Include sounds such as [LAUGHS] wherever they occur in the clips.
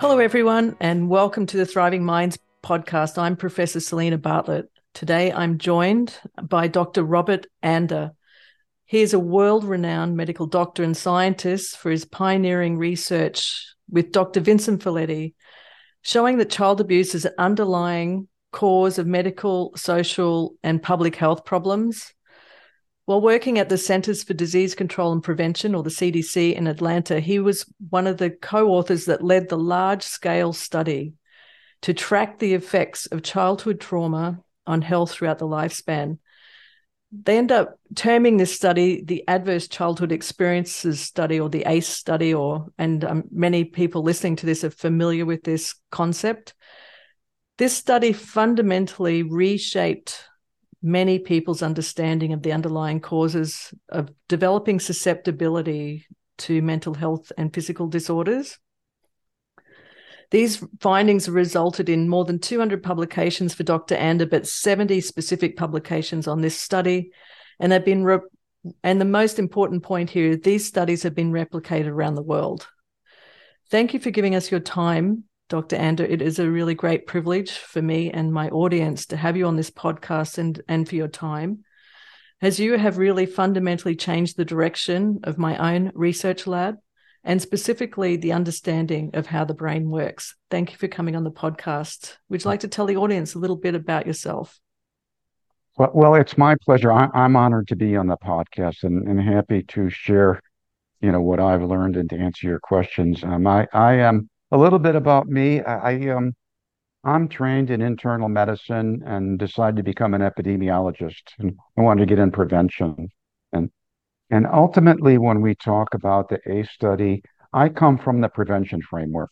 Hello, everyone, and welcome to the Thriving Minds podcast. I'm Professor Selena Bartlett. Today, I'm joined by Dr. Robert Anda. He is a world renowned medical doctor and scientist for his pioneering research with Dr. Vincent Felitti, showing that child abuse is an underlying cause of medical, social, and public health problems while working at the Centers for Disease Control and Prevention, or the CDC, in Atlanta, he was one of the co authors that led the large scale study to track the effects of childhood trauma on health throughout the lifespan. They end up terming this study the Adverse Childhood Experiences Study, or the ACE study, or and um, many people listening to this are familiar with this concept. This study fundamentally reshaped many people's understanding of the underlying causes of developing susceptibility to mental health and physical disorders. These findings resulted in more than 200 publications for Dr. Anda, but 70 specific publications on this study. And they've been, re- and the most important point here, these studies have been replicated around the world. Thank you for giving us your time Dr. Anda, it is a really great privilege for me and my audience to have you on this podcast and, and for your time, as you have really fundamentally changed the direction of my own research lab and specifically the understanding of how the brain works. Thank you for coming on the podcast. Would you like to tell the audience a little bit about yourself? Well, well it's my pleasure. I, am honored to be on the podcast and, and happy to share, you know, what I've learned and to answer your questions. Um, I, I am a little bit about me. I, I um I'm trained in internal medicine and decided to become an epidemiologist. And I wanted to get in prevention. And and ultimately, when we talk about the ACE study, I come from the prevention framework.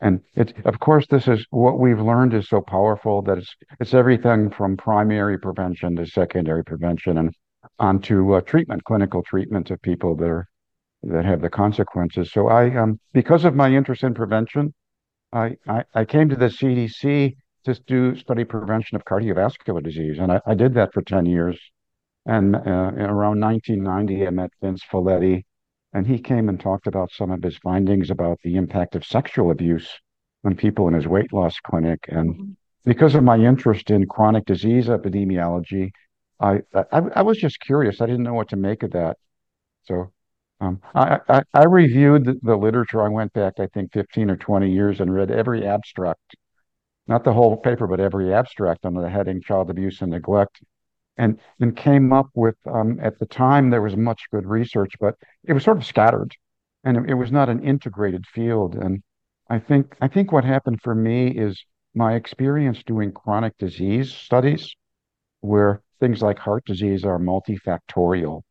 And it's of course this is what we've learned is so powerful that it's it's everything from primary prevention to secondary prevention and onto uh, treatment, clinical treatment of people that are that have the consequences. So I, um, because of my interest in prevention, I, I, I came to the CDC to do study prevention of cardiovascular disease, and I, I did that for ten years. And uh, around 1990, I met Vince Felitti, and he came and talked about some of his findings about the impact of sexual abuse on people in his weight loss clinic. And mm-hmm. because of my interest in chronic disease epidemiology, I, I, I was just curious. I didn't know what to make of that. So um, I, I, I, reviewed the, the, literature. I went back, I think, 15 or 20 years and read every abstract, not the whole paper, but every abstract under the heading Child Abuse and Neglect. And then came up with, um, at the time, there was much good research, but it was sort of scattered and it, it was not an integrated field. And I think, I think what happened for me is my experience doing chronic disease studies, where things like heart disease are multifactorial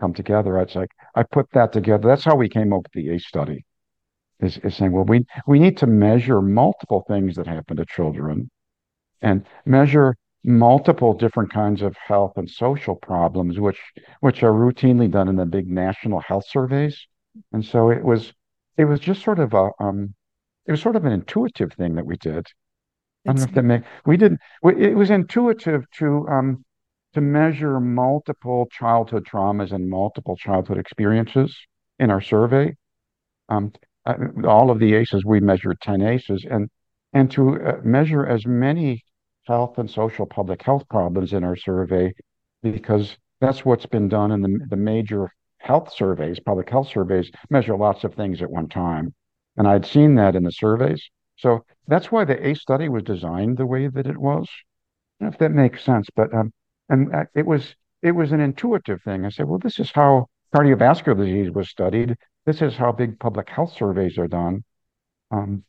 come together. It's like I put that together. That's how we came up with the ACE study. Is, is saying, well, we we need to measure multiple things that happen to children, and measure multiple different kinds of health and social problems, which which are routinely done in the big national health surveys. And so it was it was just sort of a um, it was sort of an intuitive thing that we did. I don't know if that make we didn't. It was intuitive to um, to measure multiple childhood traumas and multiple childhood experiences in our survey. Um, all of the ACEs, we measured 10 ACEs, and, and to uh, measure as many health and social public health problems in our survey, because that's what's been done in the, the major health surveys, public health surveys, measure lots of things at one time. And I'd seen that in the surveys. So that's why the ACE study was designed the way that it was. if that makes sense, but um, and it was it was an intuitive thing. I said, well, this is how cardiovascular disease was studied. This is how big public health surveys are done. Um,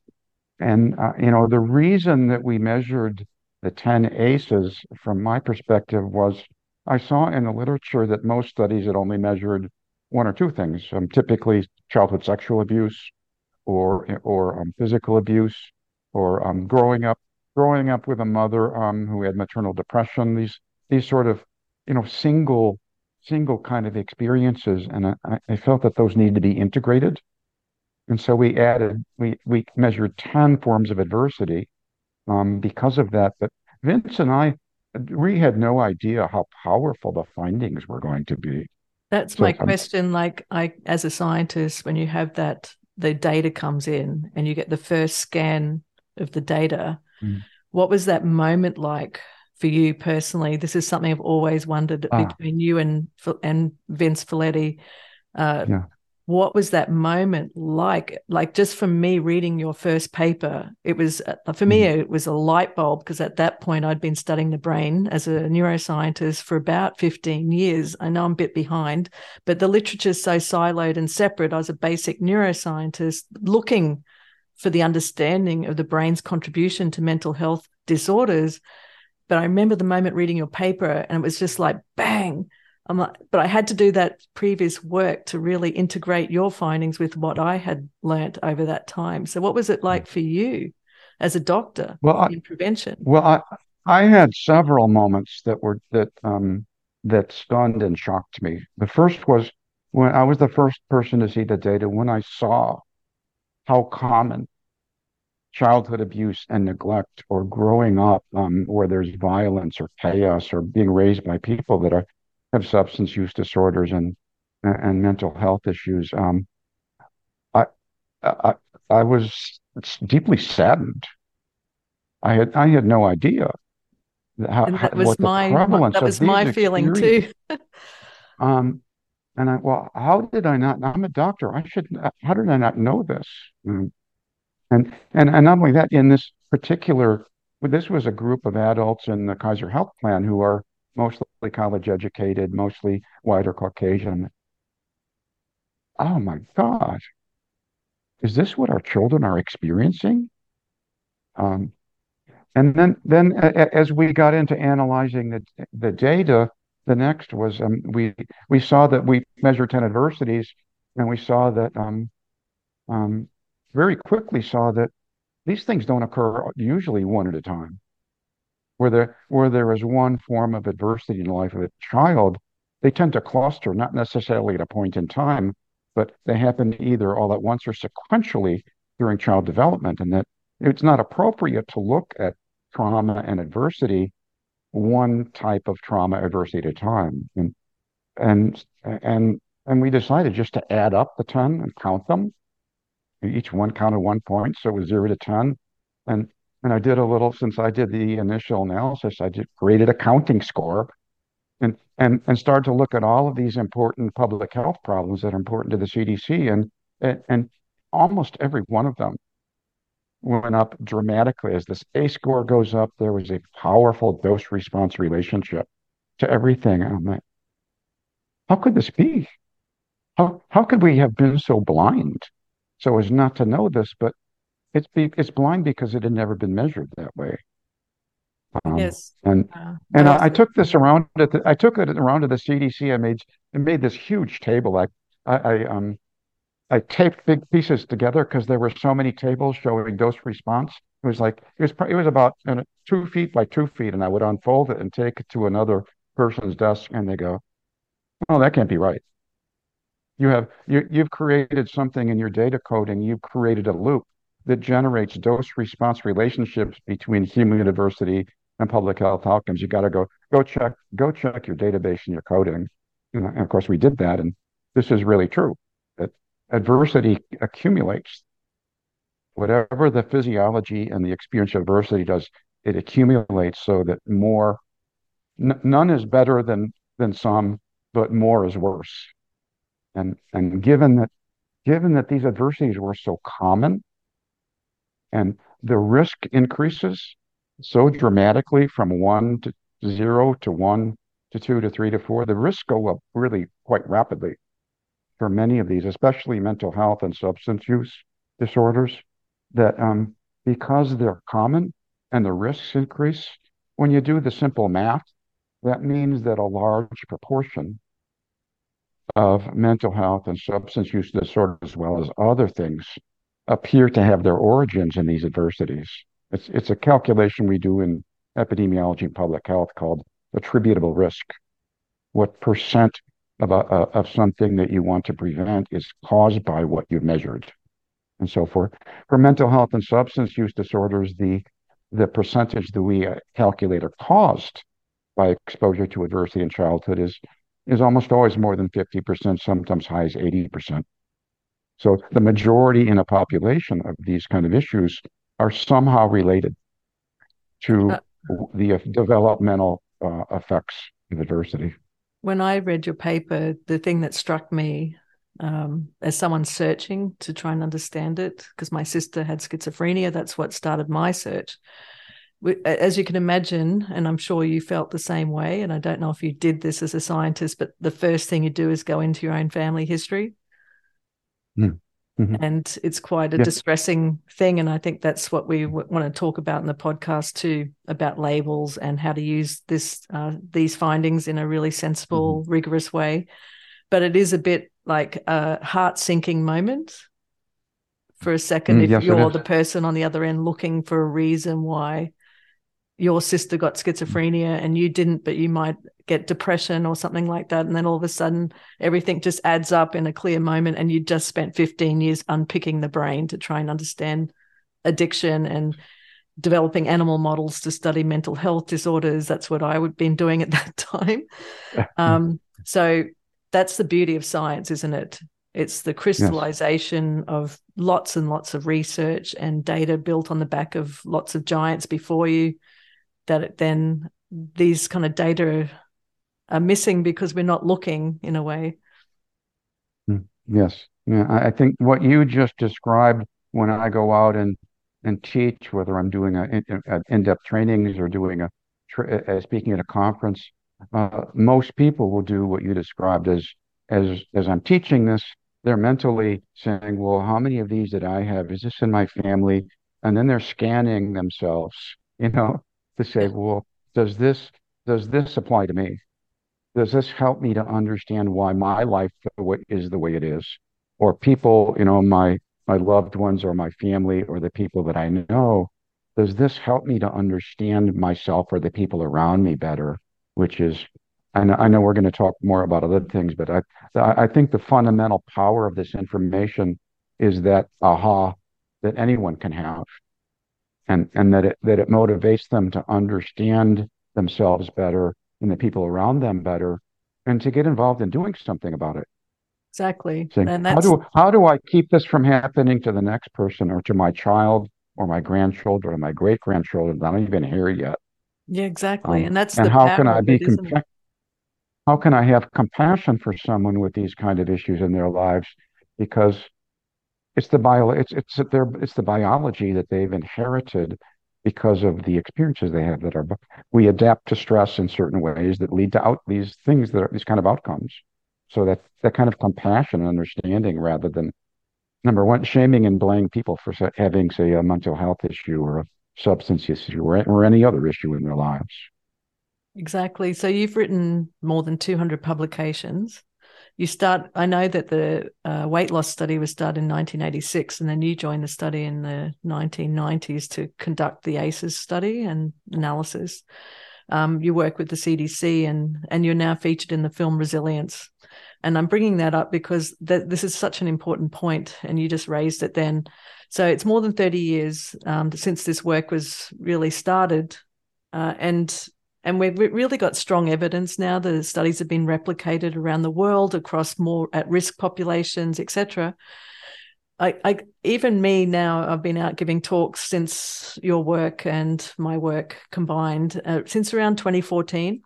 and uh, you know, the reason that we measured the 10 ACEs from my perspective was I saw in the literature that most studies had only measured one or two things, um, typically childhood sexual abuse or or um, physical abuse or um, growing up growing up with a mother um, who had maternal depression. These these sort of you know single single kind of experiences and I, I felt that those needed to be integrated and so we added we we measured 10 forms of adversity um, because of that but vince and i we had no idea how powerful the findings were going to be that's so, my question um, like i as a scientist when you have that the data comes in and you get the first scan of the data. Mm. What was that moment like for you personally? This is something I've always wondered Ah. between you and and Vince Felitti. Uh, Yeah. What was that moment like? Like just from me reading your first paper, it was uh, for me Mhm. it was a light bulb because at that point I'd been studying the brain as a neuroscientist for about fifteen years. I know I'm a bit behind, but the literature's so siloed and separate. I was a basic neuroscientist looking for the understanding of the brain's contribution to mental health disorders. But I remember the moment reading your paper, and it was just like bang. I'm like, but I had to do that previous work to really integrate your findings with what I had learnt over that time. So, what was it like for you as a doctor Well, I, in prevention? well, I, I had several moments that were that um that stunned and shocked me. The first was when I was the first person to see the data when I saw how common childhood abuse and neglect or growing up um, where there's violence or chaos or being raised by people that are have substance use disorders and and mental health issues. Um, I, I I was deeply saddened. I had I had no idea how, And that was my, that was my feeling too. [LAUGHS] Um, and I, well, how did I not? I'm a doctor. I should. How did I not know this? And and and not only that, in this particular, this was a group of adults in the Kaiser Health Plan who are mostly college educated, mostly white or Caucasian. Oh my God, is this what our children are experiencing? Um, and then then as we got into analyzing the the data, the next was um, we we saw that we measured 10 adversities, and we saw that um, um, very quickly saw that these things don't occur usually one at a time. Where there where there is one form of adversity in the life of a child, they tend to cluster, not necessarily at a point in time, but they happen either all at once or sequentially during child development, and that it's not appropriate to look at trauma and adversity one type of trauma adversity at a time. And and and and we decided just to add up the 10 and count them. Each one counted one point, so it was zero to 10. And and I did a little since I did the initial analysis, I just created a counting score and and and started to look at all of these important public health problems that are important to the CDC and and, and almost every one of them went up dramatically. As this A score goes up, there was a powerful dose response relationship to everything. And I'm like, how could this be? How how could we have been so blind so as not to know this? But it's be, it's blind because it had never been measured that way. Um, yes. and Uh, and yes. I, I took this around at the, I took it around to the CDC. I made I made this huge table. I I, I um I taped big pieces together because there were so many tables showing dose response. It was like it was it was about you know, two feet by two feet, and I would unfold it and take it to another person's desk, and they go, "Oh, that can't be right. You have you you've created something in your data coding. You've created a loop that generates dose response relationships between human diversity and public health outcomes. You got to go go check go check your database and your coding. And of course, we did that, and this is really true. That adversity accumulates. Whatever the physiology and the experience of adversity does, it accumulates so that more. N- none is better than than some, but more is worse. And and given that given that these adversities were so common, and the risk increases so dramatically from one to zero to one to two to three to four, the risks go up really quite rapidly for many of these, especially mental health and substance use disorders, that um, because they're common and the risks increase, when you do the simple math, that means that a large proportion of mental health and substance use disorders, as well as other things, appear to have their origins in these adversities. It's it's a calculation we do in epidemiology and public health called attributable risk. What percent of a, of something that you want to prevent is caused by what you've measured, and so forth. For mental health and substance use disorders, the the percentage that we uh, calculate are caused by exposure to adversity in childhood is is almost always more than 50%, sometimes high as 80%. So the majority in a population of these kind of issues are somehow related to uh, the developmental uh, effects of adversity. When I read your paper, the thing that struck me um, as someone searching to try and understand it, because my sister had schizophrenia, that's what started my search. As you can imagine, and I'm sure you felt the same way, and I don't know if you did this as a scientist, but the first thing you do is go into your own family history. Mm. Mm-hmm. And it's quite a yes. distressing thing. And I think that's what we w- want to talk about in the podcast too about labels and how to use this uh, these findings in a really sensible, mm-hmm. rigorous way. But it is a bit like a heart sinking moment for a second mm, if yes, you're the person on the other end looking for a reason why your sister got schizophrenia and you didn't, but you might get depression or something like that. And then all of a sudden, everything just adds up in a clear moment. And you just spent 15 years unpicking the brain to try and understand addiction and developing animal models to study mental health disorders. That's what I would been doing at that [LAUGHS] time. [LAUGHS] Um, so that's the beauty of science, isn't it? It's the crystallization yes. of lots and lots of research and data built on the back of lots of giants before you that it then these kind of data are missing because we're not looking in a way. Hmm. Yes. Yeah. I think what you just described when I go out and, and teach, whether I'm doing a, a in-depth trainings or doing a, uh, speaking at a conference, uh, most people will do what you described as, as, as I'm teaching this, they're mentally saying, well, how many of these did I have? Is this in my family? And then they're scanning themselves, you know, to say, well, does this does this apply to me? Does this help me to understand why my life is the way it is? Or people, you know, my my loved ones or my family or the people that I know, does this help me to understand myself or the people around me better? Which is, I know, I know we're going to talk more about other things, but I, I think the fundamental power of this information is that aha that anyone can have and and that it that it motivates them to understand themselves better and the people around them better and to get involved in doing something about it. Exactly. Saying, and that's... how do how do i keep this from happening to the next person or to my child or my grandchildren or my great grandchildren i'm not even here yet. Yeah exactly. Um, and that's and how can i be compa- how can i have compassion for someone with these kind of issues in their lives? Because it's the bio it's it's their it's the biology that they've inherited because of the experiences they have that are we adapt to stress in certain ways that lead to out these things that are these kind of outcomes. So that that kind of compassion and understanding rather than number one shaming and blaming people for having say a mental health issue or a substance issue or, or any other issue in their lives. Exactly. So you've written more than 200 publications you start i know that the uh, weight loss study was started in 1986 and then you joined the study in the 1990s to conduct the aces study and analysis. Um, you work with the cdc and and you're now featured in the film resilience. And i'm bringing that up because th- this is such an important point and you just raised it then. So it's more than 30 years um, since this work was really started uh, and and we've really got strong evidence now. The studies have been replicated around the world across more at-risk populations, etc. I, I, even me now, I've been out giving talks since your work and my work combined uh, since around 2014.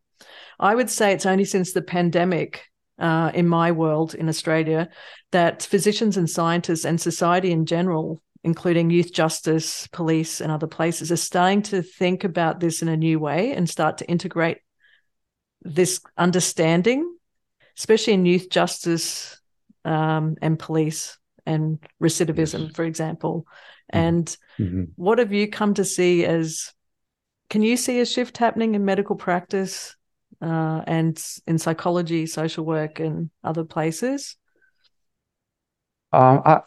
I would say it's only since the pandemic uh, in my world in Australia that physicians and scientists and society in general including youth justice, police, and other places, are starting to think about this in a new way and start to integrate this understanding, especially in youth justice um, and police and recidivism, yes. for example. Mm-hmm. And mm-hmm. what have you come to see as? Can you see a shift happening in medical practice uh, and in psychology, social work, and other places? Um, uh,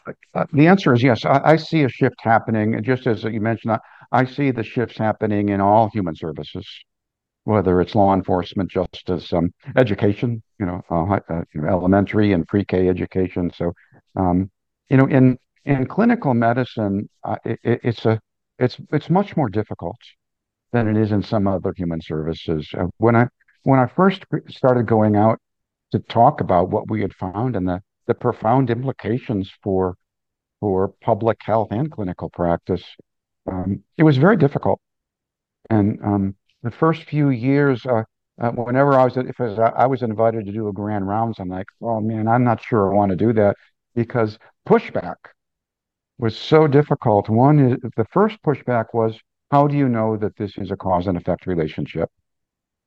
the answer is yes. I, see a shift happening. Just as you mentioned, I, see the shifts happening in all human services, whether it's law enforcement, justice, um, education, you know, uh, uh, you know, elementary and pre-K education. So, um, you know, in in clinical medicine, it, it's a it's it's much more difficult than it is in some other human services. When I when I first started going out to talk about what we had found in the the profound implications for for public health and clinical practice, um, it was very difficult. And um, the first few years, uh, uh, whenever I was, if was, I was invited to do a grand rounds, I'm like, oh man, I'm not sure I want to do that because pushback was so difficult. One is the first pushback was, how do you know that this is a cause and effect relationship?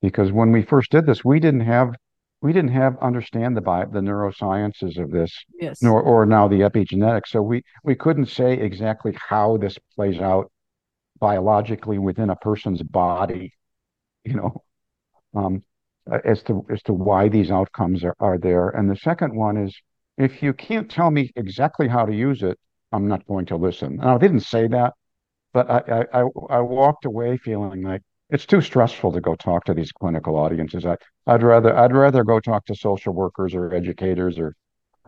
Because when we first did this, we didn't have we didn't have understand the bio, the neurosciences of this, yes, nor or now the epigenetics. So we we couldn't say exactly how this plays out biologically within a person's body, you know, um, as to as to why these outcomes are, are there. And the second one is if you can't tell me exactly how to use it, I'm not going to listen. Now they didn't say that, but I I, I walked away feeling like it's too stressful to go talk to these clinical audiences. I, I'd rather I'd rather go talk to social workers or educators or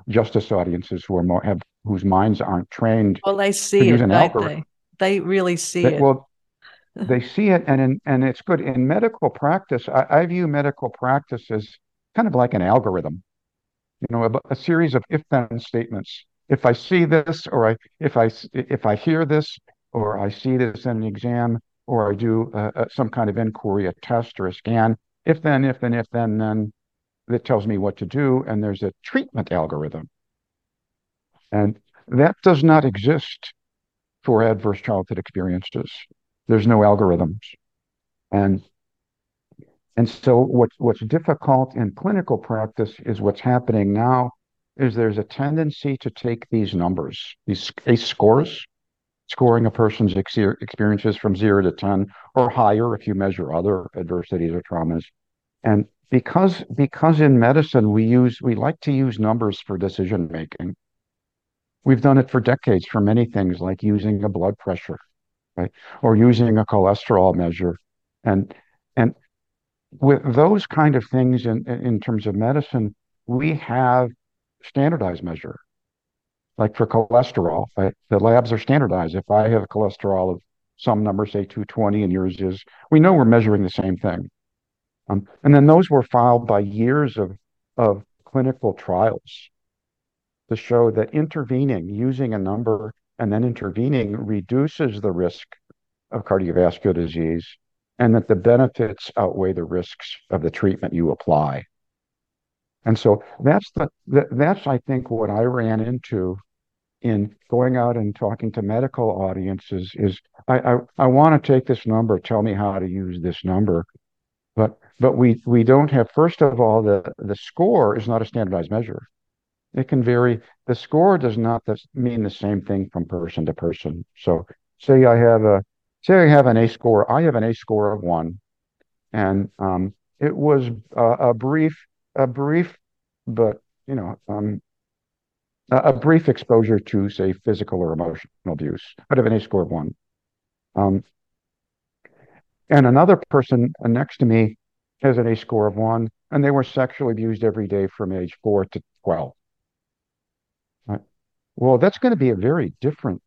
justice audiences who are more have whose minds aren't trained. Well, they see it, they? They really see they, it. Well, [LAUGHS] they see it, and in, and it's good in medical practice. I, I, view medical practice as kind of like an algorithm, you know, a, a series of if-then statements. If I see this, or I if I if I hear this, or I see this in an exam, or I do uh, uh, some kind of inquiry, a test or a scan. If then, if then, if then, then that tells me what to do. And there's a treatment algorithm. And that does not exist for adverse childhood experiences. There's no algorithms. And and so what's what's difficult in clinical practice is what's happening now is there's a tendency to take these numbers, these ACE scores, scoring a person's ex- experiences from zero to 10 or higher if you measure other adversities or traumas. And because, because in medicine, we use, we like to use numbers for decision making. We've done it for decades for many things like using a blood pressure, right? Or using a cholesterol measure. And, and with those kind of things in, in terms of medicine, we have standardized measure like for cholesterol, the labs are standardized. If I have a cholesterol of some number, say 220, and yours is, we know we're measuring the same thing. Um, and then those were filed by years of, of clinical trials to show that intervening, using a number and then intervening reduces the risk of cardiovascular disease and that the benefits outweigh the risks of the treatment you apply. And so that's the that's I think what I ran into in going out and talking to medical audiences is I I, I want to take this number, tell me how to use this number, but but we we don't have first of all the the score is not a standardized measure. It can vary. The score does not mean the same thing from person to person. So say I have a say I have an A score. I have an A score of one, and um, it was a, a brief a brief, but you know, um, a brief exposure to, say, physical or emotional abuse. I'd have an ACE score of one. Um, and another person next to me has an A score of one, and they were sexually abused every day from age four to 12. Right? Well, that's going to be a very different,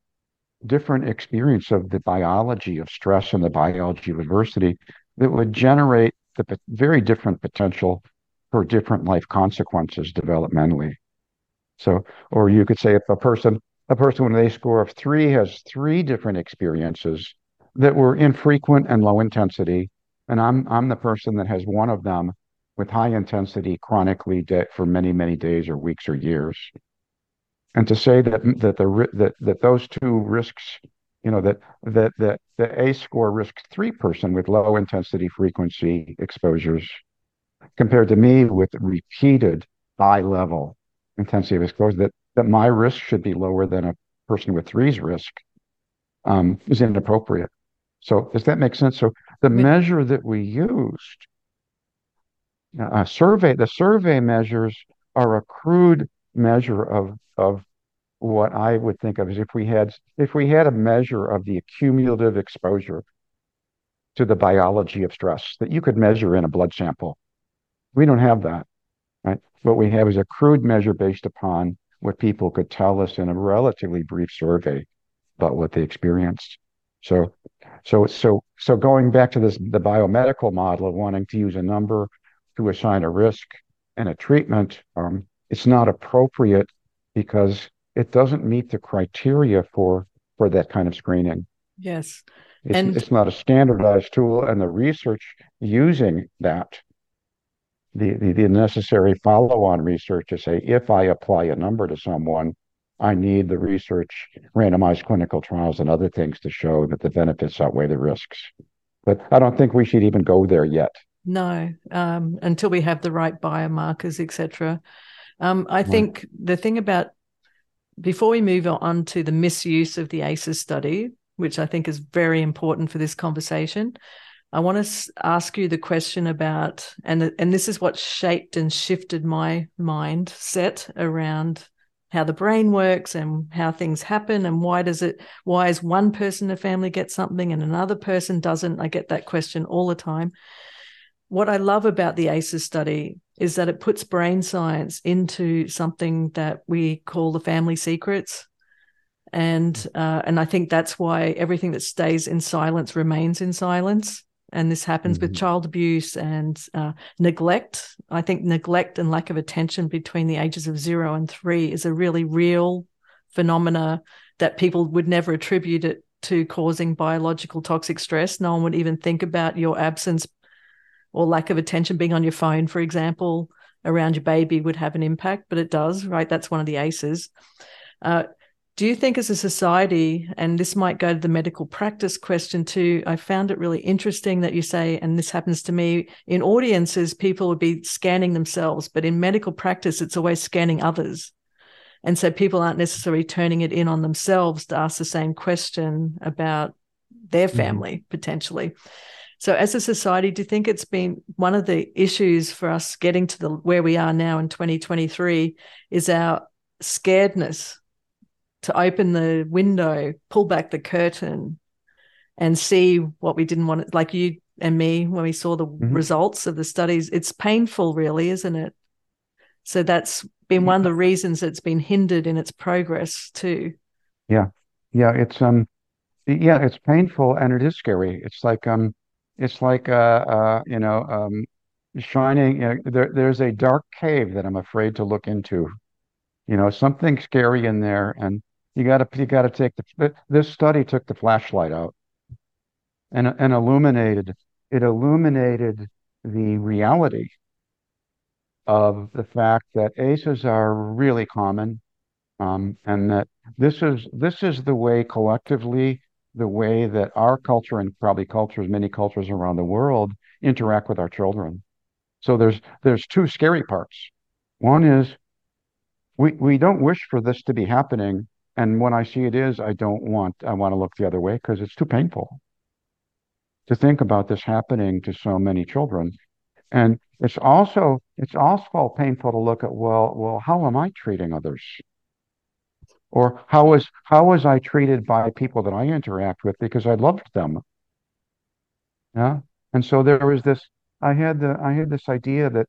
different experience of the biology of stress and the biology of adversity that would generate the very different potential for different life consequences developmentally. So, or you could say if a person, a person with an ACE score of three has three different experiences that were infrequent and low intensity, and I'm I'm the person that has one of them with high intensity chronically de- for many many days or weeks or years. And to say that that the that that those two risks, you know, that that that the A score risks three person with low intensity frequency exposures compared to me with repeated high level intensity of exposure that that my risk should be lower than a person with three's risk um, is inappropriate. So does that make sense? So the measure that we used, a survey, the survey measures are a crude measure of of what I would think of as if we had if we had a measure of the accumulative exposure to the biology of stress that you could measure in a blood sample. We don't have that. Right? What we have is a crude measure based upon what people could tell us in a relatively brief survey about what they experienced. So, so, so, so going back to this, the biomedical model of wanting to use a number to assign a risk and a treatment, um, it's not appropriate because it doesn't meet the criteria for for that kind of screening. Yes. It's, and it's not a standardized tool, and the research using that, the, the, the necessary follow on research to say, if I apply a number to someone, I need the research, randomized clinical trials, and other things to show that the benefits outweigh the risks. But I don't think we should even go there yet. No, um, until we have the right biomarkers, etc. Um, I think the thing about before we move on to the misuse of the ACEs study, which I think is very important for this conversation, I want to ask you the question about, and and this is what shaped and shifted my mindset around how the brain works and how things happen and why does it why is one person in a family get something and another person doesn't? I get that question all the time. What i love about the aces study is that it puts brain science into something that we call the family secrets. And uh, and i think that's why everything that stays in silence remains in silence and this happens mm-hmm. with child abuse and uh, neglect. I think neglect and lack of attention between the ages of zero and three is a really real phenomena that people would never attribute it to causing biological toxic stress. No one would even think about your absence or lack of attention being on your phone, for example, around your baby would have an impact, but it does, right? That's one of the ACEs. Uh, do you think, as a society, and this might go to the medical practice question too, I found it really interesting that you say, and this happens to me in audiences, people would be scanning themselves, but in medical practice, it's always scanning others. And so people aren't necessarily turning it in on themselves to ask the same question about their mm-hmm. family mm-hmm. potentially. So, as a society, do you think it's been one of the issues for us getting to the where we are now in 2023 is our scaredness to open the window, pull back the curtain, and see what we didn't want. Like you and me, when we saw the mm-hmm. results of the studies, it's painful, really, isn't it? So that's been one of the reasons it's been hindered in its progress too. Yeah, yeah, it's um, yeah, it's painful and it is scary. It's like um, it's like uh, uh you know, um, shining. You know, there, there's a dark cave that I'm afraid to look into. You know, something scary in there, and you got to you got to take the this study took the flashlight out and and illuminated it illuminated the reality of the fact that ACEs are really common um, and that this is this is the way collectively the way that our culture and probably cultures many cultures around the world interact with our children. So there's there's two scary parts. One is we we don't wish for this to be happening and when I see it is, I don't want, I want to look the other way because it's too painful to think about this happening to so many children. And it's also, it's also painful to look at, well, well, how am I treating others? Or how was, how was I treated by people that I interact with because I loved them? Yeah. And so there was this, I had the, I had this idea that,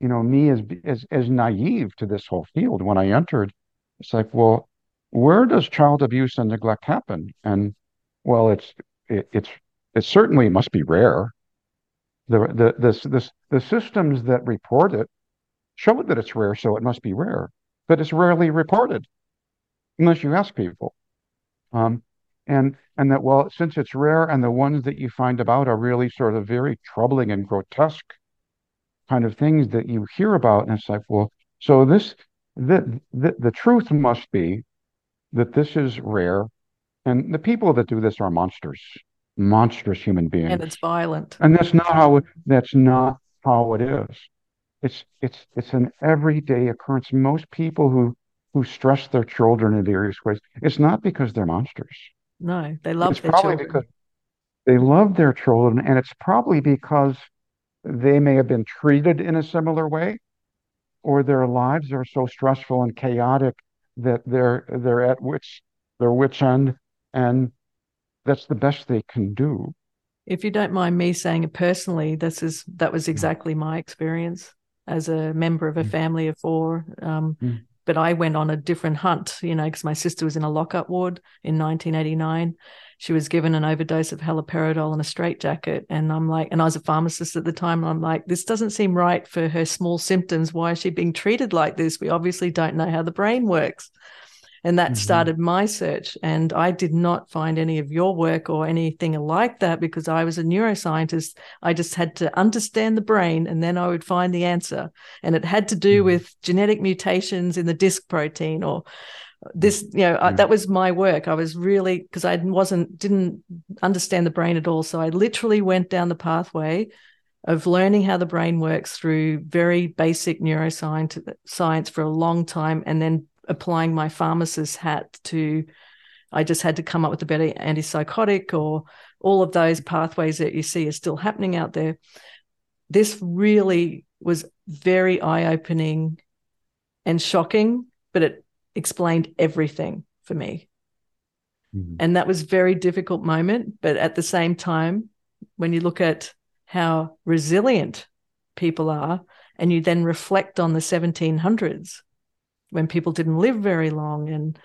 you know, me as, as, as naive to this whole field when I entered, it's like, well, where does child abuse and neglect happen? And well, it's it, it's it certainly must be rare. The the this this the systems that report it show that it's rare, so it must be rare. But it's rarely reported unless you ask people. Um, and and that well, since it's rare, and the ones that you find about are really sort of very troubling and grotesque kind of things that you hear about, and it's like, well, so this the the, the truth must be that this is rare, and the people that do this are monsters, monstrous human beings, and it's violent. And that's not how it, that's not how it is. It's it's it's an everyday occurrence. Most people who who stress their children in various ways, it's not because they're monsters. No, they love it's their probably children. Because they love their children, and it's probably because they may have been treated in a similar way, or their lives are so stressful and chaotic that they're they're at which their wits end, and that's the best they can do. If you don't mind me saying it personally, this is that was mm. exactly my experience as a member of a mm. family of four. Um, mm. But I went on a different hunt, you know, because my sister was in a lockup ward in 1989. She was given an overdose of haloperidol and a straitjacket. And I'm like, and I was a pharmacist at the time. And I'm like, this doesn't seem right for her small symptoms. Why is she being treated like this? We obviously don't know how the brain works. And that mm-hmm. started my search. And I did not find any of your work or anything like that because I was a neuroscientist. I just had to understand the brain and then I would find the answer. And it had to do mm-hmm. with genetic mutations in the disc protein or this you know I, that was my work i was really because i wasn't didn't understand the brain at all so i literally went down the pathway of learning how the brain works through very basic neuroscience science for a long time and then applying my pharmacist hat to I just had to come up with a better antipsychotic or all of those pathways that you see are still happening out there. This really was very eye opening and shocking, but it explained everything for me. Mm-hmm. And that was a very difficult moment. But at the same time, when you look at how resilient people are, and you then reflect on the 1700s when people didn't live very long. And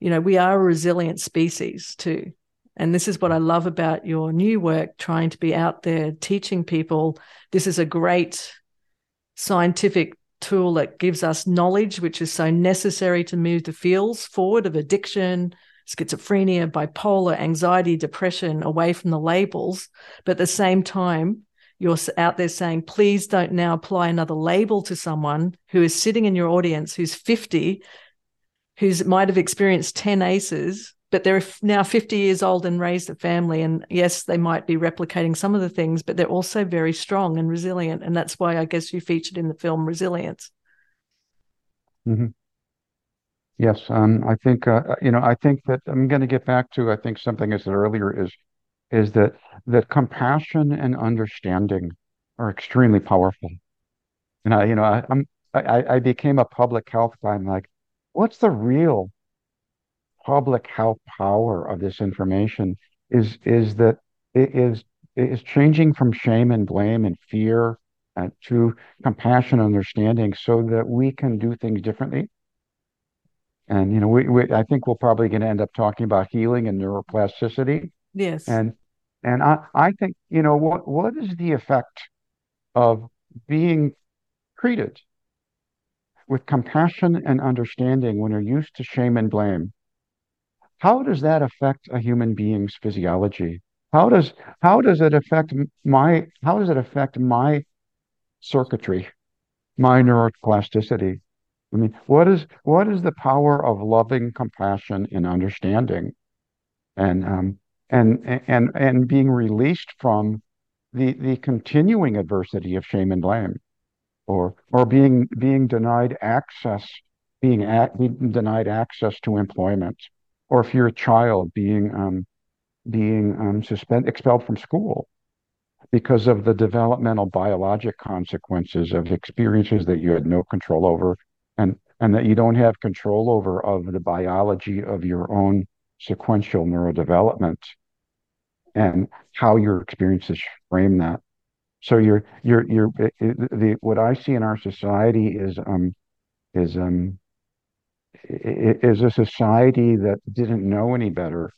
you know we are a resilient species too. And this is what i love about your new work trying to be out there teaching people. This is a great scientific tool that gives us knowledge which is so necessary to move the fields forward of addiction schizophrenia bipolar anxiety depression away from the labels. But at the same time you're out there saying, please don't now apply another label to someone who is sitting in your audience who's 50, who's might have experienced 10 ACEs, but they're now 50 years old and raised a family. And yes, they might be replicating some of the things, but they're also very strong and resilient. And that's why I guess you featured in the film Resilience. Mm-hmm. Yes, um, I think uh, you know. I think that I'm going to get back to. I think something I said earlier is is that that compassion and understanding are extremely powerful. And I, you know, I, I'm I, I became a public health guy. I'm like, what's the real public health power of this information? Is is that it is is changing from shame and blame and fear uh, to compassion and understanding, so that we can do things differently. And you know, we, we I think we're probably going to end up talking about healing and neuroplasticity. Yes. And and I, I think, you know, what what is the effect of being treated with compassion and understanding when you're used to shame and blame? How does that affect a human being's physiology? How does how does it affect my how does it affect my circuitry, my neuroplasticity? I mean, what is what is the power of loving compassion and understanding? And um, and and and being released from the the continuing adversity of shame and blame or or being being denied access being, at, being denied access to employment or if you're a child being um, being um, suspend, expelled from school because of the developmental biologic consequences of experiences that you had no control over and and that you don't have control over of the biology of your own sequential neurodevelopment and how your experiences frame that. So you're you're you're the what I see in our society is um is um is a society that didn't know any better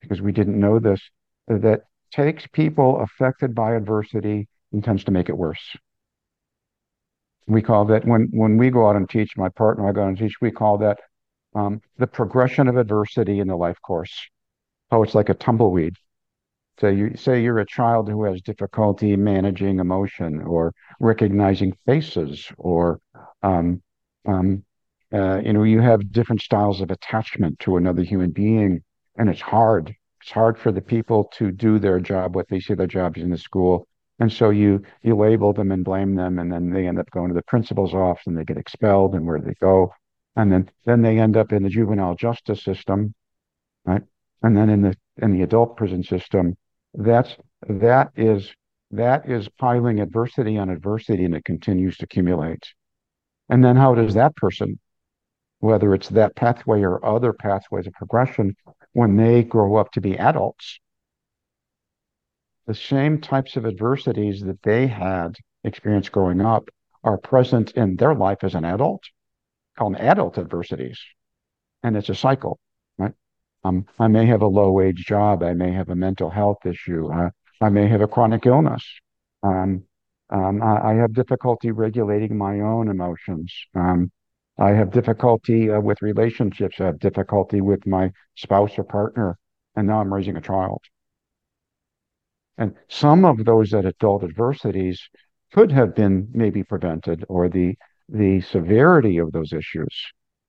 because we didn't know this that takes people affected by adversity and tends to make it worse. We call that when when we go out and teach, my partner I go out and teach, we call that um, the progression of adversity in the life course. How it's like a tumbleweed. So you say you're a child who has difficulty managing emotion or recognizing faces, or um, um, uh, you know you have different styles of attachment to another human being, and it's hard. It's hard for the people to do their job, what they see their jobs in the school, and so you you label them and blame them, and then they end up going to the principal's office and they get expelled, and where do they go? And then then they end up in the juvenile justice system, right? And then in the in the adult prison system, that's that is that is piling adversity on adversity and it continues to accumulate and then how does that person whether it's that pathway or other pathways of progression when they grow up to be adults the same types of adversities that they had experienced growing up are present in their life as an adult call them adult adversities, and it's a cycle? Um, I may have a low wage job. I may have a mental health issue. Uh, I may have a chronic illness. Um, um, I, I, have difficulty regulating my own emotions. Um, I have difficulty uh, with relationships. I have difficulty with my spouse or partner. And now I'm raising a child. And some of those adult adversities could have been maybe prevented, or the the severity of those issues,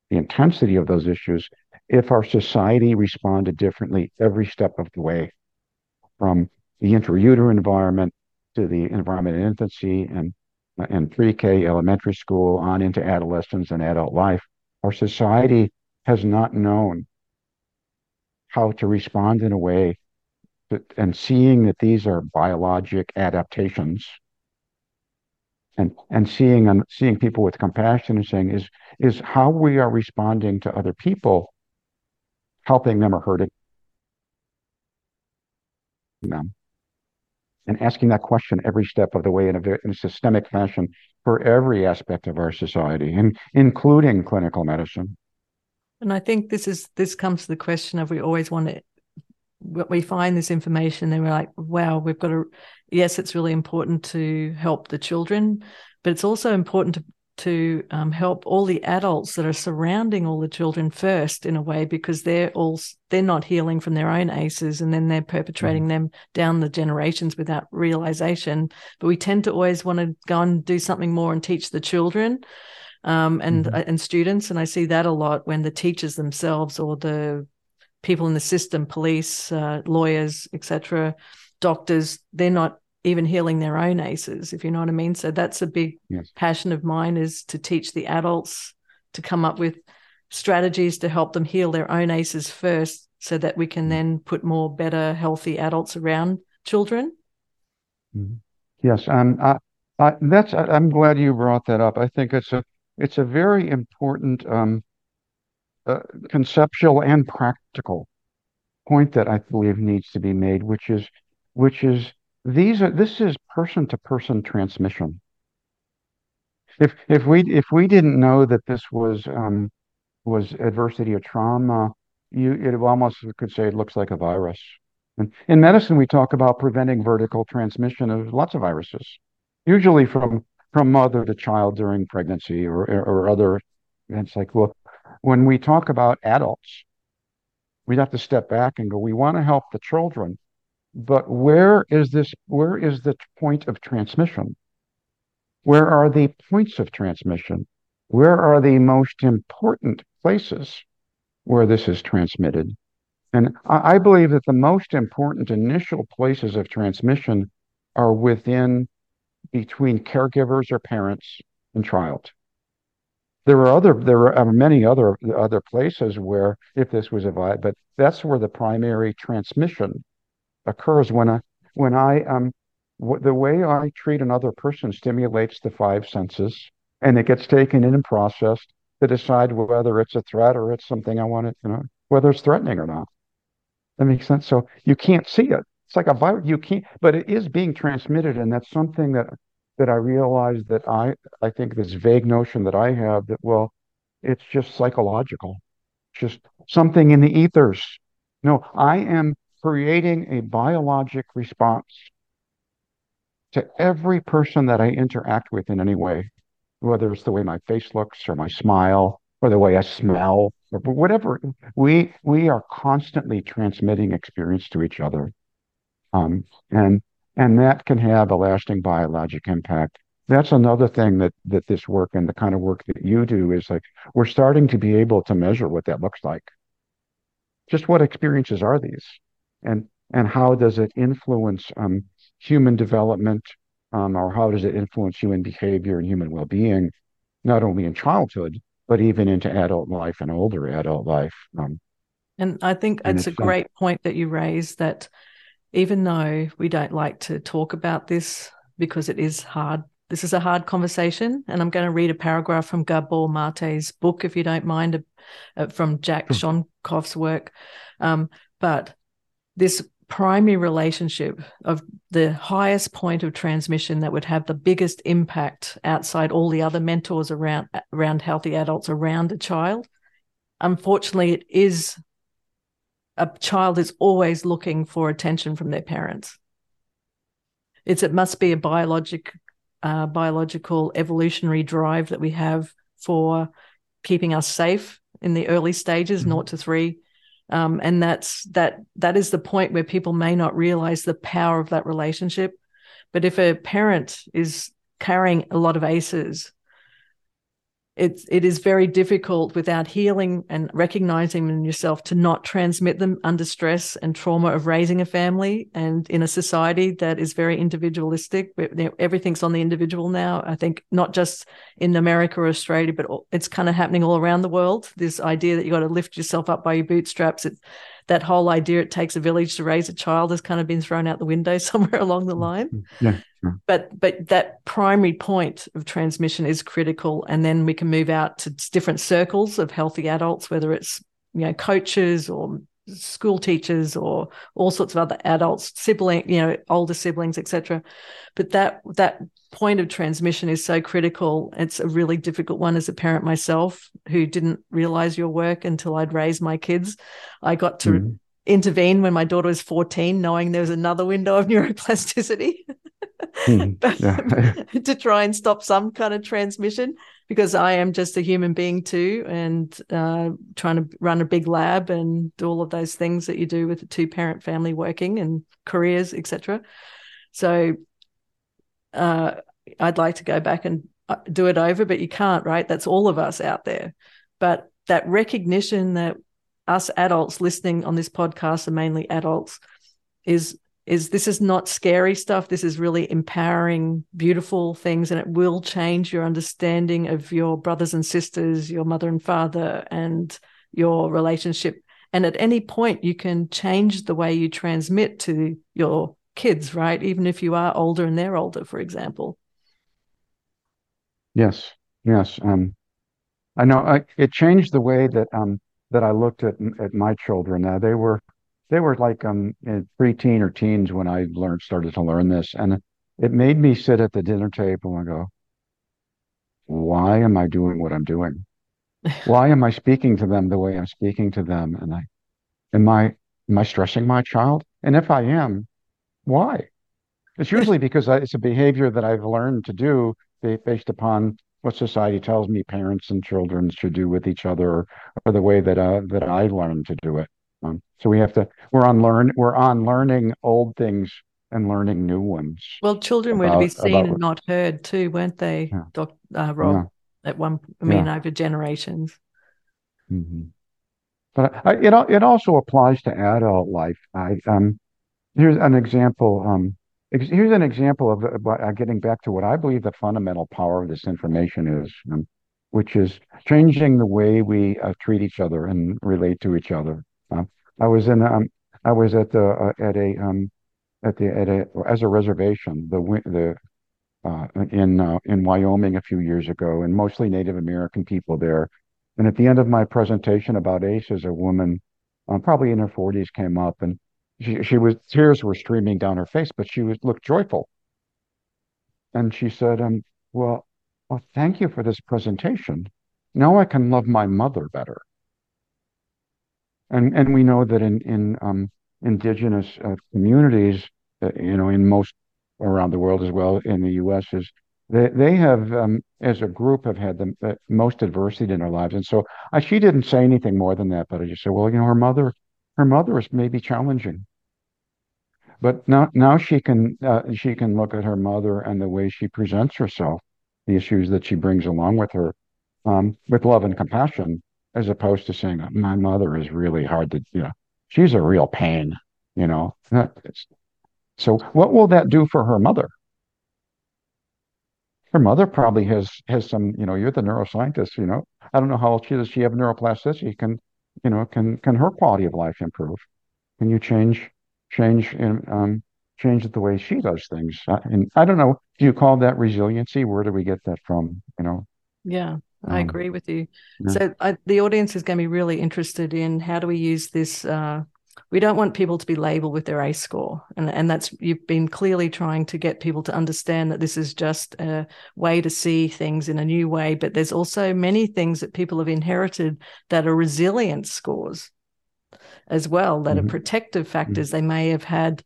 the intensity of those issues, if our society responded differently every step of the way, from the intrauterine environment to the environment in infancy and and pre-K, elementary school, on into adolescence and adult life, our society has not known how to respond in a way that, and seeing that these are biologic adaptations and and seeing and seeing people with compassion and saying is is how we are responding to other people helping them or hurting them. And asking that question every step of the way in a, in a systemic fashion for every aspect of our society and including clinical medicine. And i think this is this comes to the question of we always want to we find this information and we're like wow we've got to yes it's really important to help the children but it's also important to to um, help all the adults that are surrounding all the children first in a way because they're all they're not healing from their own ACEs and then they're perpetrating mm-hmm. them down the generations without realization but we tend to always want to go and do something more and teach the children um, and mm-hmm. and students and i see that a lot when the teachers themselves or the people in the system, police, uh, lawyers, etc., doctors, they're not even healing their own ACEs, if you know what I mean. So that's a big yes. passion of mine is to teach the adults to come up with strategies to help them heal their own ACEs first so that we can mm. then put more better healthy adults around children mm-hmm. yes um, I, I, that's i'm glad you brought that up i think it's a it's a very important um, uh, conceptual and practical point that I believe needs to be made, which is which is these are this is person to person transmission. If if we if we didn't know that this was um, was adversity or trauma, you it almost could say it looks like a virus. And in medicine, we talk about preventing vertical transmission of lots of viruses, usually from from mother to child during pregnancy or or other events like well when we talk about adults, we have to step back and go, we want to help the children, but where is this, where is the point of transmission? Where are the points of transmission? Where are the most important places where this is transmitted? And I, I believe that the most important initial places of transmission are within between caregivers or parents and child. There are other there are uh, many other other places where if this was a vibe, but that's where the primary transmission occurs when I when I um w- the way I treat another person stimulates the five senses and it gets taken in and processed to decide whether it's a threat or it's something I want to, you know, whether it's threatening or not. That makes sense. So you can't see it. It's like a virus. You can't, but it is being transmitted, and that's something that that I realized that I I think this vague notion that I have that well, it's just psychological, just something in the ethers. No, I am creating a biologic response to every person that I interact with in any way, whether it's the way my face looks or my smile or the way I smell or whatever. We we are constantly transmitting experience to each other. Um, and and that can have a lasting biologic impact. That's another thing that that this work and the kind of work that you do is like we're starting to be able to measure what that looks like. Just what experiences are these, and and how does it influence um, human development, um, or how does it influence human behavior and human well-being, not only in childhood but even into adult life and older adult life. Um, and I think it's, it's a great uh, point that you raised that even though we don't like to talk about this because it is hard. This is a hard conversation, and I'm going to read a paragraph from Gabor Mate's book, if you don't mind, uh, from Jack Shonkoff's work. Um, but this primary relationship of the highest point of transmission that would have the biggest impact outside all the other mentors around around healthy adults around a child. Unfortunately, it is a child is always looking for attention from their parents. It's it must be a biologic uh, biological evolutionary drive that we have for keeping us safe in the early stages, mm-hmm. naught to three. Um, and that's that that is the point where people may not realize the power of that relationship. But if a parent is carrying a lot of ACEs it, it is very difficult without healing and recognizing in yourself to not transmit them under stress and trauma of raising a family and in a society that is very individualistic. Everything's on the individual now. I think not just in America or Australia, but it's kind of happening all around the world. This idea that you got to lift yourself up by your bootstraps. It, that whole idea it takes a village to raise a child has kind of been thrown out the window [LAUGHS] somewhere along the mm, line. Mm, yeah. But but that primary point of transmission is critical, and then we can move out to different circles of healthy adults, whether it's you know coaches or school teachers or all sorts of other adults, sibling, you know, older siblings, etc. But that that point of transmission is so critical. It's a really difficult one as a parent myself who didn't realize your work until I'd raised my kids. I got to mm. intervene when my daughter was 14, knowing there was another window of [LAUGHS] neuroplasticity. [LAUGHS] Mm. [LAUGHS] to try and stop some kind of transmission because I am just a human being too, and uh, trying to run a big lab and do all of those things that you do with a two parent family working and careers, etc. So uh, I'd like to go back and uh, do it over, but you can't, right? That's all of us out there. But that recognition that us adults listening on this podcast are mainly adults is is this is not scary stuff this is really empowering beautiful things and it will change your understanding of your brothers and sisters your mother and father and your relationship and at any point you can change the way you transmit to your kids, right? Even if you are older and they're older, for example. Yes, yes. Um, I know I, it changed the way that um, that I looked at at my children. Uh, they were they were like um preteen or teens when I learned started to learn this, and it made me sit at the dinner table and go, "Why am I doing what I'm doing? Why am I speaking to them the way I'm speaking to them? And I, am I am I stressing my child? And if I am, why? It's usually [LAUGHS] because it's a behavior that I've learned to do based upon what society tells me parents and children should do with each other, or the way that uh, that I learned to do it. Um, so we have to we're on learn we're on learning old things and learning new ones. Well, children about, were to be seen about, and not heard too, weren't they, yeah. Doc, uh, Rob? Yeah. At one, I mean, yeah. over generations. Mm-hmm. But I, it it also applies to adult life. I um here's an example. Um, here's an example of uh, getting back to what I believe the fundamental power of this information is, um, which is changing the way we uh, treat each other and relate to each other. Uh, I was in, um, I was at the uh, at a um, at the at a as a reservation the the uh, in uh, in Wyoming a few years ago, and mostly Native American people there. And at the end of my presentation about ACEs, a woman, probably in her 40s, came up and she, she was tears were streaming down her face, but she was looked joyful. And she said, um, well, well, thank you for this presentation. Now I can love my mother better. And and we know that in in um, indigenous uh, communities, uh, you know, in most around the world as well, in the U.S. is they they have um, as a group have had the most adversity in their lives. And so she didn't say anything more than that, but I just said, well, you know, her mother her mother is maybe challenging but now, now she can uh, she can look at her mother and the way she presents herself, the issues that she brings along with her, um, with love and compassion, as opposed to saying, "My mother is really hard to," you know, she's a real pain, you know. So, what will that do for her mother? Her mother probably has has some, you know. You're the neuroscientist, you know. I don't know how old she is. She have neuroplasticity? Can, you know, can can her quality of life improve? Can you change change in um, change the way she does things. Uh, and I don't know, do you call that resiliency? Where do we get that from? You know? Yeah, I um, agree with you. Yeah. So I, the audience is going to be really interested in how do we use this uh, we don't want people to be labeled with their ACE score. And, and that's, you've been clearly trying to get people to understand that this is just a way to see things in a new way. But there's also many things that people have inherited that are resilience scores as well, that mm-hmm. are protective factors. Mm-hmm. They may have had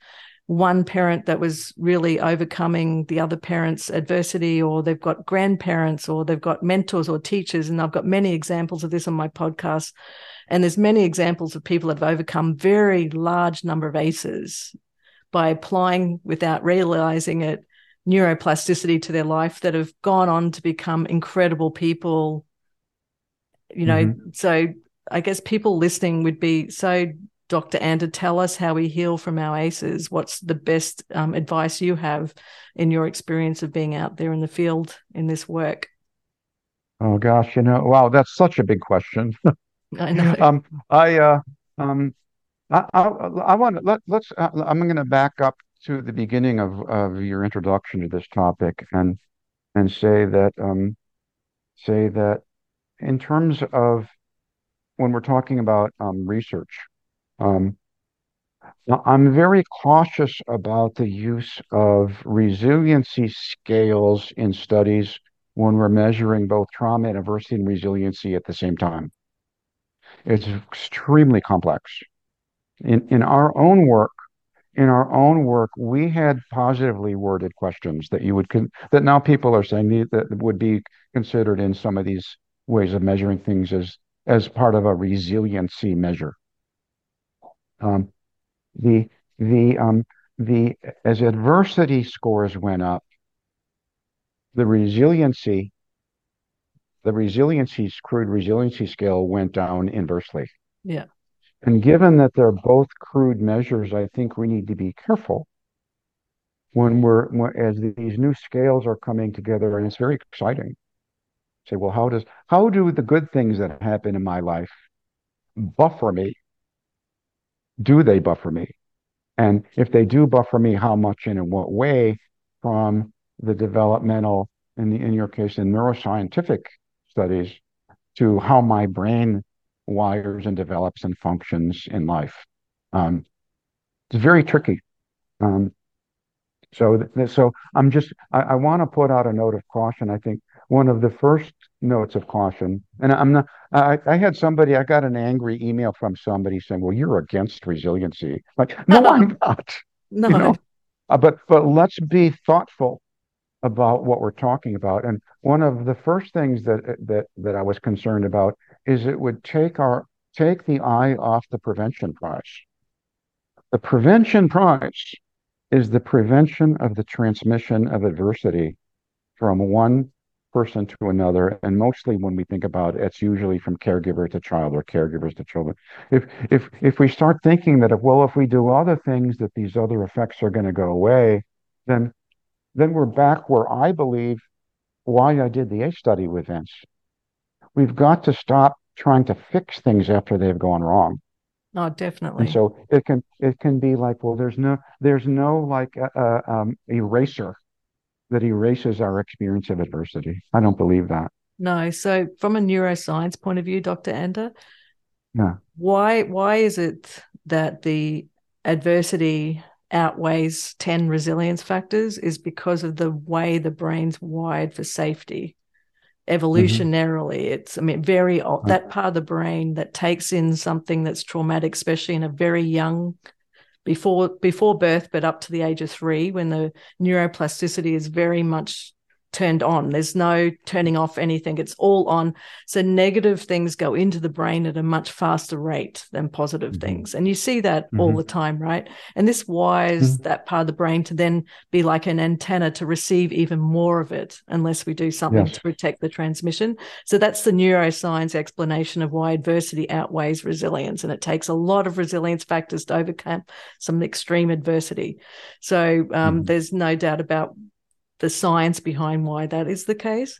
one parent that was really overcoming the other parent's adversity, or they've got grandparents, or they've got mentors or teachers. And I've got many examples of this on my podcast. And there's many examples of people that have overcome very large number of ACEs by applying without realizing it neuroplasticity to their life that have gone on to become incredible people. You know, mm-hmm. so I guess people listening would be so Dr. Anda, tell us how we heal from our ACEs. What's the best um, advice you have in your experience of being out there in the field in this work? Oh gosh, you know, wow, that's such a big question. [LAUGHS] I know. um, I, uh, um, I, I, I want to let let's. Uh, I'm going to back up to the beginning of of your introduction to this topic and and say that um, say that in terms of when we're talking about um, research, um, I'm very cautious about the use of resiliency scales in studies when we're measuring both trauma and adversity and resiliency at the same time. It's extremely complex. In, in our own work, in our own work, we had positively worded questions that you would con- that now people are saying that would be considered in some of these ways of measuring things as as part of a resiliency measure. Um, the the um, the as adversity scores went up, the resiliency the resiliency crude resiliency scale went down inversely. Yeah. And given that they're both crude measures, I think we need to be careful when we're when, as these new scales are coming together, and it's very exciting. Say, well, how does how do the good things that happen in my life buffer me do they buffer me? And if they do buffer me, how much and in what way from the developmental, in, the, in your case, in neuroscientific studies, to how my brain wires and develops and functions in life. Um, it's very tricky. Um, so, so I'm just, I, I want to put out a note of caution. I think one of the first notes of caution, and I'm not, I, I had somebody, I got an angry email from somebody saying, well, you're against resiliency. Like, no, I'm not. No. You know? Uh, but, but let's be thoughtful about what we're talking about. And one of the first things that, that, that I was concerned about is it would take our, take the eye off the prevention prize. The prevention prize is the prevention of the transmission of adversity from one person to another and mostly when we think about it, it's usually from caregiver to child or caregivers to children. If if if we start thinking that if well if we do other things that these other effects are going to go away then then we're back where i believe why i did the a study with vince. We've got to stop trying to fix things after they've gone wrong. Oh, definitely. And so it can it can be like, well, there's no there's no like uh, uh um, eraser that erases our experience of adversity. I don't believe that. No. So from a neuroscience point of view, Dr. Anda, yeah. why why is it that the adversity outweighs 10 resilience factors is because of the way the brain's wired for safety evolutionarily mm-hmm. it's i mean very that part of the brain that takes in something that's traumatic especially in a very young before before birth, but up to the age of three, when the neuroplasticity is very much turned on. There's no turning off anything. It's all on. So negative things go into the brain at a much faster rate than positive mm-hmm. things. And you see that mm-hmm. all the time, right? And this wires mm-hmm. that part of the brain to then be like an antenna to receive even more of it unless we do something yes. to protect the transmission. So that's the neuroscience explanation of why adversity outweighs resilience. And it takes a lot of resilience factors to overcome some extreme adversity. So um, mm-hmm. there's no doubt about the science behind why that is the case.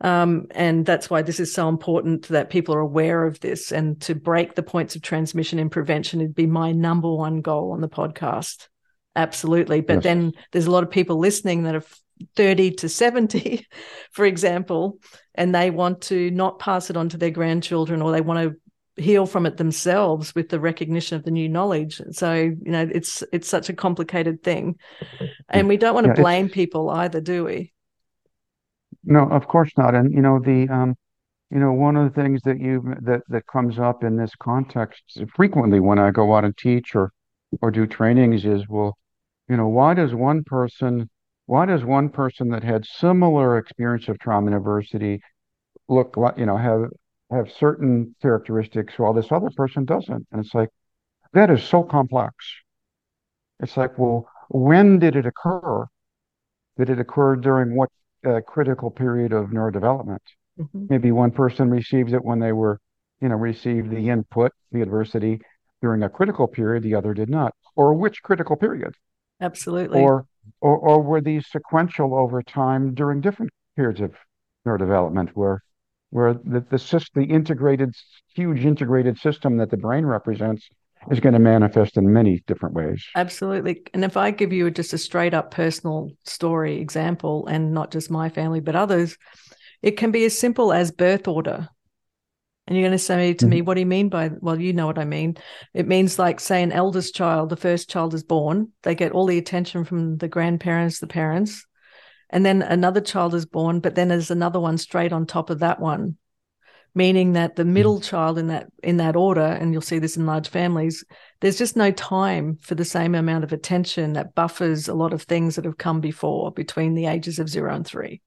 Um, and that's why this is so important that people are aware of this and to break the points of transmission in prevention would be my number one goal on the podcast. Absolutely. But yes. then there's a lot of people listening that are 30 to 70, [LAUGHS] for example, and they want to not pass it on to their grandchildren or they want to heal from it themselves with the recognition of the new knowledge. So you know it's it's such a complicated thing. And we don't want to yeah, blame people either do we? No of course not. And you know the um you know one of the things that you that that comes up in this context frequently when i go out and teach or or do trainings is well you know why does one person why does one person that had similar experience of trauma and adversity look like you know have have certain characteristics while this other person doesn't. And it's like, that is so complex. It's like, well, when did it occur? Did it occur during what uh, critical period of neurodevelopment? Mm-hmm. Maybe one person received it when they were, you know, received the input, the adversity during a critical period, the other did not. Or which critical period? Absolutely. Or, or, or were these sequential over time during different periods of neurodevelopment where where the, the, the integrated, huge integrated system that the brain represents is going to manifest in many different ways. Absolutely. And if I give you just a straight up personal story example, and not just my family, but others, it can be as simple as birth order. And you're going to say to mm-hmm. me, what do you mean by, well, you know what I mean. It means like, say, an eldest child, the first child is born, they get all the attention from the grandparents, the parents and then another child is born but then there's another one straight on top of that one meaning that the middle mm. child in that in that order and you'll see this in large families there's just no time for the same amount of attention that buffers a lot of things that have come before between the ages of 0 and 3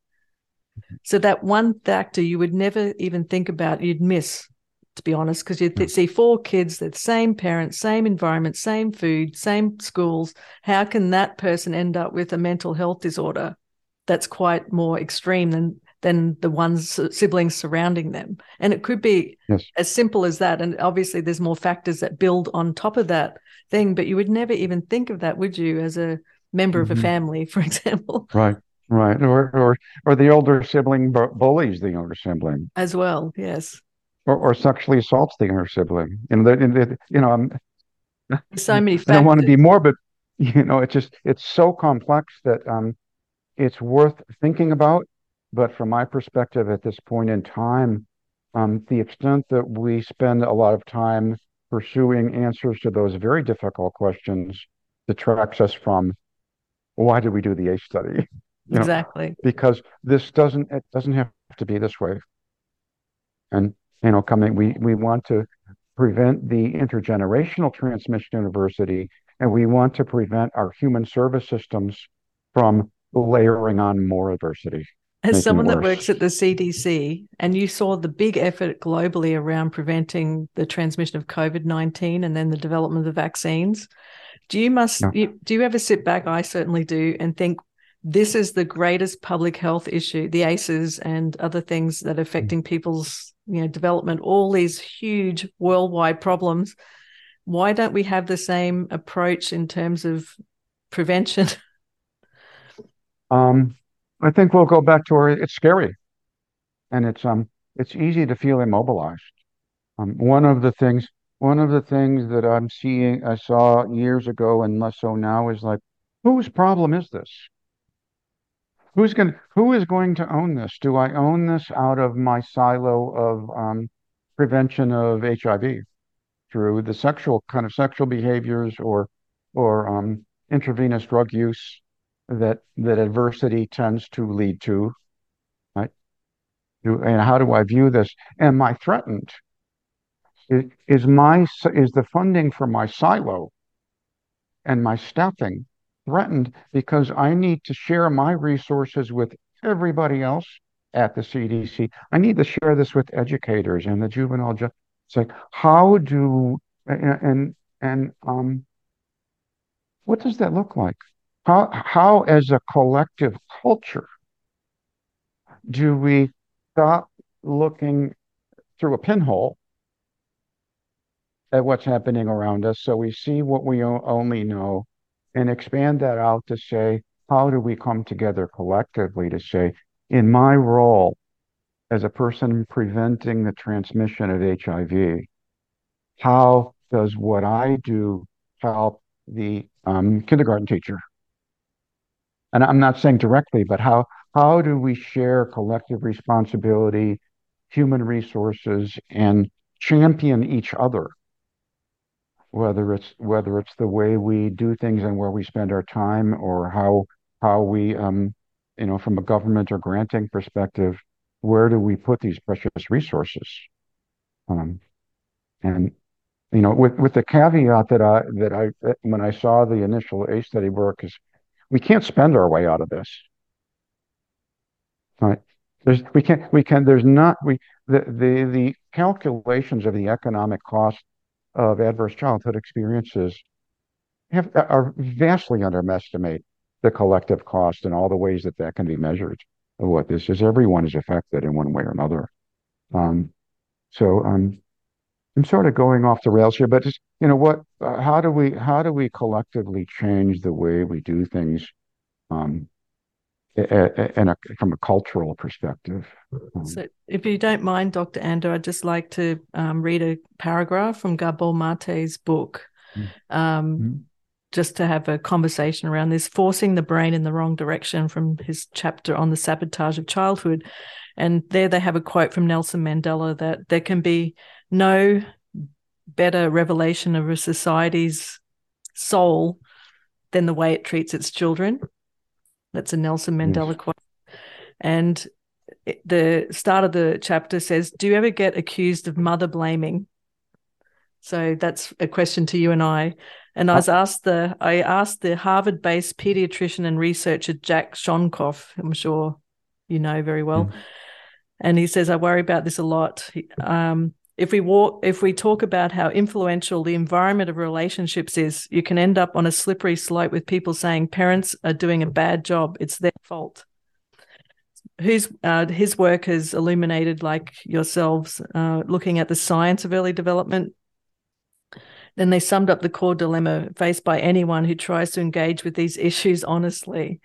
mm-hmm. so that one factor you would never even think about you'd miss to be honest because you th- see four kids the same parents same environment same food same schools how can that person end up with a mental health disorder that's quite more extreme than than the ones siblings surrounding them and it could be yes. as simple as that and obviously there's more factors that build on top of that thing but you would never even think of that would you as a member mm-hmm. of a mm-hmm. family for [LAUGHS] example right right or or or the older sibling bullies the younger sibling as well yes or, or sexually assaults the younger sibling and the, the, you know i'm so many factors. [LAUGHS] i don't want to be more but [LAUGHS] you know it's just it's so complex that um it's worth thinking about. But from my perspective at this point in time, um, the extent that we spend a lot of time pursuing answers to those very difficult questions detracts us from why did we do the ACE study? [LAUGHS] You exactly. Know, because this doesn't it doesn't have to be this way. And you know, coming we we want to prevent the intergenerational transmission of adversity, and we want to prevent our human service systems from layering on more adversity. As someone that works at the CDC, and you saw the big effort globally around preventing the transmission of COVID nineteen and then the development of the vaccines, do you must no. you, do you ever sit back? I certainly do, and think this is the greatest public health issue, the ACEs and other things that are affecting mm. people's you know development. All these huge worldwide problems. Why don't we have the same approach in terms of prevention? [LAUGHS] Um, I think we'll go back to where it's scary, and it's um it's easy to feel immobilized. Um, one of the things one of the things that I'm seeing I saw years ago and less so now is like, whose problem is this? Who's going who is going to own this? Do I own this out of my silo of um, prevention of HIV through the sexual kind of sexual behaviors or or um, intravenous drug use that that adversity tends to lead to right? Do, and how do i view this? Am i threatened? Is, is my is the funding for my silo and my staffing threatened because i need to share my resources with everybody else at the cdc i need to share this with educators and the juvenile justice like how do and, and um what does that look like how, how, as a collective culture, do we stop looking through a pinhole at what's happening around us so we see what we only know and expand that out to say, how do we come together collectively to say, in my role as a person preventing the transmission of HIV, how does what I do help the um, kindergarten teacher and I'm not saying directly, but how how do we share collective responsibility, human resources, and champion each other? Whether it's whether it's the way we do things and where we spend our time or how how we um you know from a government or granting perspective where do we put these precious resources? Um and you know with with the caveat that i that i when i saw the initial ACE study work is we can't spend our way out of this right there's we can't we can there's not we the the the calculations of the economic cost of adverse childhood experiences have are vastly underestimate the collective cost and all the ways that that can be measured of what this is. Everyone is affected in one way or another. Um, so um, I'm sort of going off the rails here, but just you know what? Uh, how do we how do we collectively change the way we do things um, and a, from a cultural perspective. Um, so, if you don't mind, Dr. Anda, I'd just like to um, read a paragraph from Gabor Mate's book, mm-hmm. just to have a conversation around this, forcing the brain in the wrong direction from his chapter on the sabotage of childhood. And there they have a quote from Nelson Mandela that there can be no better revelation of a society's soul than the way it treats its children. That's a Nelson Mandela yes. quote. And the start of the chapter says, Do you ever get accused of mother blaming? So that's a question to you and I. And I was asked the I asked the Harvard-based pediatrician and researcher Jack Shonkoff, I'm sure you know very well. Mm. And he says, I worry about this a lot. Um, if we walk if we talk about how influential the environment of relationships is you can end up on a slippery slope with people saying parents are doing a bad job. It's their fault. Whose uh, his work has illuminated like yourselves uh, looking at the science of early development. Then they summed up the core dilemma faced by anyone who tries to engage with these issues honestly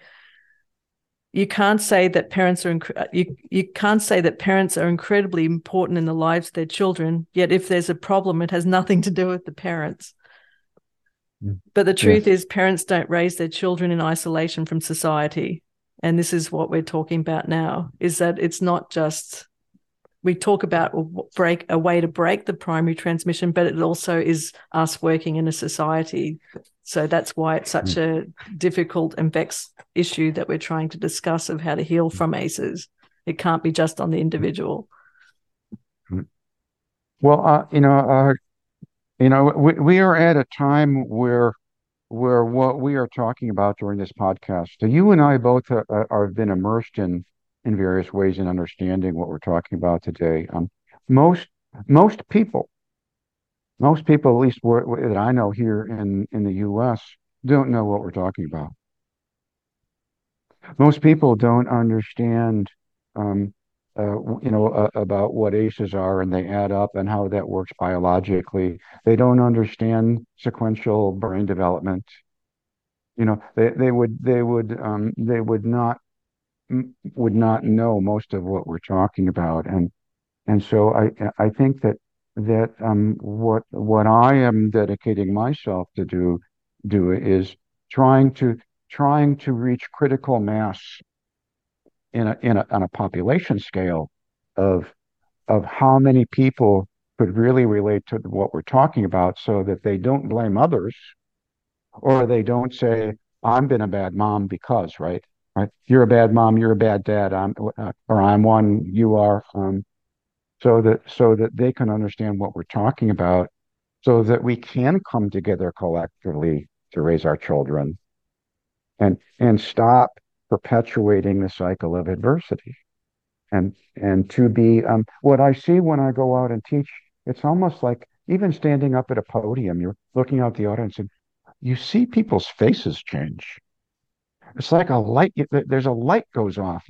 you can't say that parents are inc- you you can't say that parents are incredibly important in the lives of their children yet if there's a problem it has nothing to do with the parents mm. but the truth yes. is parents don't raise their children in isolation from society and this is what we're talking about now is that it's not just we talk about break a way to break the primary transmission, but it also is us working in a society. So that's why it's such mm. a difficult and vexed issue that we're trying to discuss of how to heal from ACEs. It can't be just on the individual. Mm. Well, uh, you know, uh, you know, we, we are at a time where where what we are talking about during this podcast, so you and I both are, uh, are, have been immersed in in various ways in understanding what we're talking about today. Um, most most people, most people, at least that I know here in in the U.S., don't know what we're talking about. Most people don't understand, um, uh, you know, uh, about what ACEs are and they add up and how that works biologically. They don't understand sequential brain development. You know, they they would they would um, they would not would not know most of what we're talking about, and and so I I think that that um, what what I am dedicating myself to do do is trying to trying to reach critical mass in a in a on a population scale of of how many people could really relate to what we're talking about so that they don't blame others or they don't say i've been a bad mom because right right? You're a bad mom, you're a bad dad, I'm or I'm one, you are. Um, so that so that they can understand what we're talking about, so that we can come together collectively to raise our children, and and stop perpetuating the cycle of adversity, and and to be um, what I see when I go out and teach. It's almost like even standing up at a podium, you're looking out the audience and you see people's faces change it's like a light there's a light goes off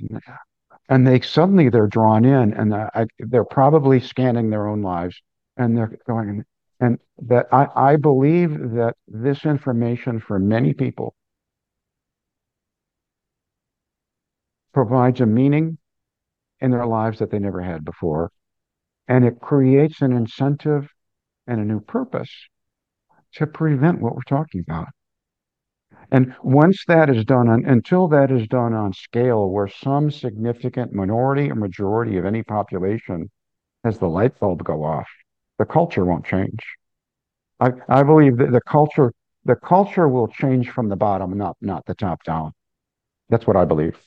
and they suddenly they're drawn in and uh, they're probably scanning their own lives and they're going and that I, I believe that this information for many people provides a meaning in their lives that they never had before and it creates an incentive and a new purpose to prevent what we're talking about and once that is done, on, until that is done on scale where some significant minority or majority of any population has the light bulb go off, the culture won't change. I, I believe that the culture the culture will change from the bottom up, not the top down. That's what I believe.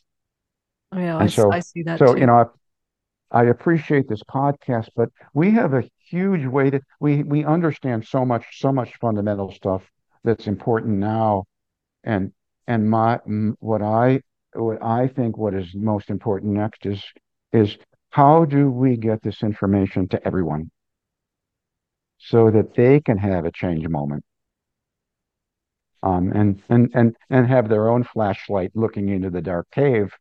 Oh, yeah, I, so, I see that. So too. you know, I, I appreciate this podcast, but we have a huge way to we we understand so much so much fundamental stuff that's important now, and and my what I what I think what is most important next is is how do we get this information to everyone so that they can have a change moment um, and and and and have their own flashlight looking into the dark cave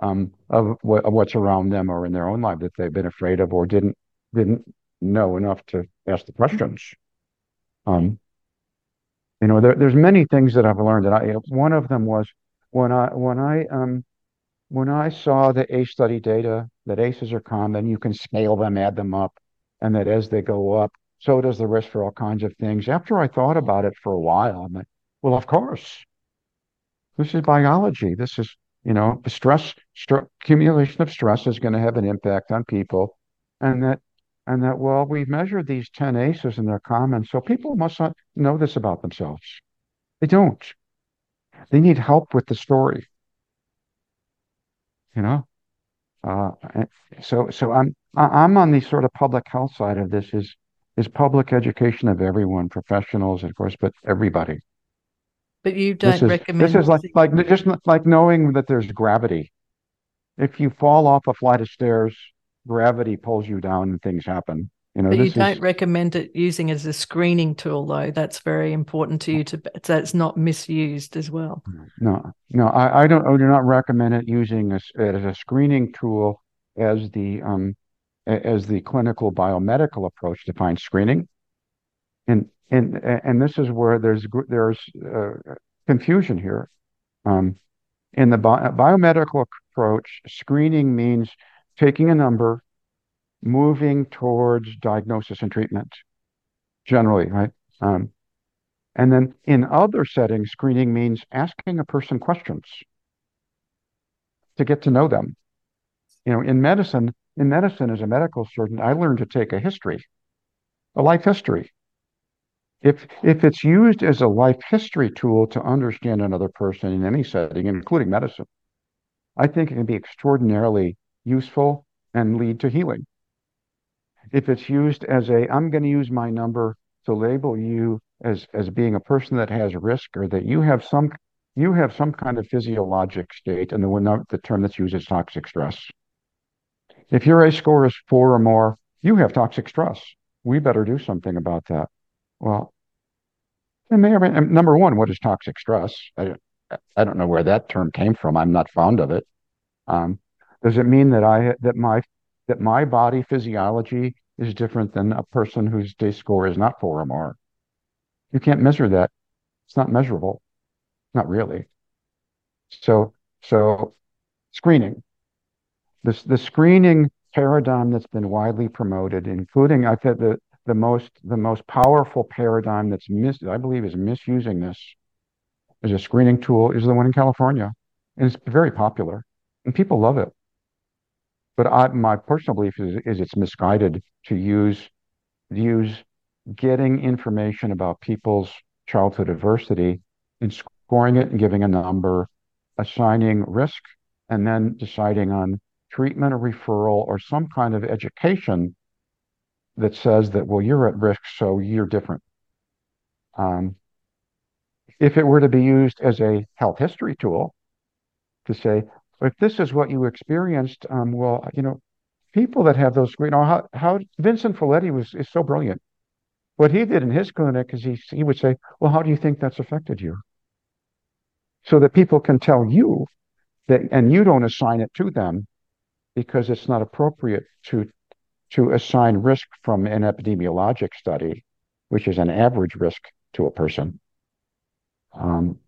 um, of, of what's around them or in their own life that they've been afraid of or didn't didn't know enough to ask the questions. Um, you know, there, there's many things that I've learned. That I one of them was when I when I um when I saw the ACE study data that ACEs are common, you can scale them, add them up, and that as they go up, so does the risk for all kinds of things. After I thought about it for a while, I'm like, well, of course. This is biology. This is, you know, stress, st- accumulation of stress is going to have an impact on people. And that, and that, well, we've measured these 10 ACEs and they're common. So people must not know this about themselves. They don't. They need help with the story. You know? Uh, so, so I'm, I'm on the sort of public health side of this is, is public education of everyone, professionals, of course, but everybody. But you don't this is, recommend. This is like like just like knowing that there's gravity. If you fall off a flight of stairs, gravity pulls you down and things happen. You know, but you don't is, recommend it using as a screening tool, though. That's very important to you to it's not misused as well. No, no, I, I don't. I do not recommend it using as as a screening tool as the um as the clinical biomedical approach to find screening. And and and this is where there's there's uh, confusion here. Um, in the bi- biomedical approach, screening means taking a number, moving towards diagnosis and treatment. Generally, right? Um, and then in other settings, screening means asking a person questions to get to know them. You know, in medicine, in medicine as a medical surgeon, I learned to take a history, a life history if if it's used as a life history tool to understand another person in any setting, including medicine, I think it can be extraordinarily useful and lead to healing. If it's used as a, I'm going to use my number to label you as as being a person that has risk or that you have some you have some kind of physiologic state, and the one the term that's used is toxic stress. If your ACE score is four or more, you have toxic stress. We better do something about that. Well, may or may, number one, what is toxic stress? I, I don't know where that term came from. I'm not fond of it. Um, does it mean that I that my that my body physiology is different than a person whose day score is not four or more? You can't measure that. It's not measurable. Not really. So so screening. This the screening paradigm that's been widely promoted, including I said the the most the most powerful paradigm that's mis I believe is misusing this as a screening tool is the one in California. And it's very popular and people love it. But I, my personal belief is, is it's misguided to use use getting information about people's childhood adversity and scoring it and giving a number, assigning risk, and then deciding on treatment or referral or some kind of education that says that, well, you're at risk, so you're different. Um, if it were to be used as a health history tool to say, if this is what you experienced, um, well, you know, people that have those, you know, how, how Vincent Felitti was is so brilliant. What he did in his clinic is he he would say, well, how do you think that's affected you? So that people can tell you that, and you don't assign it to them because it's not appropriate to to assign risk from an epidemiologic study, which is an average risk to a person. Um,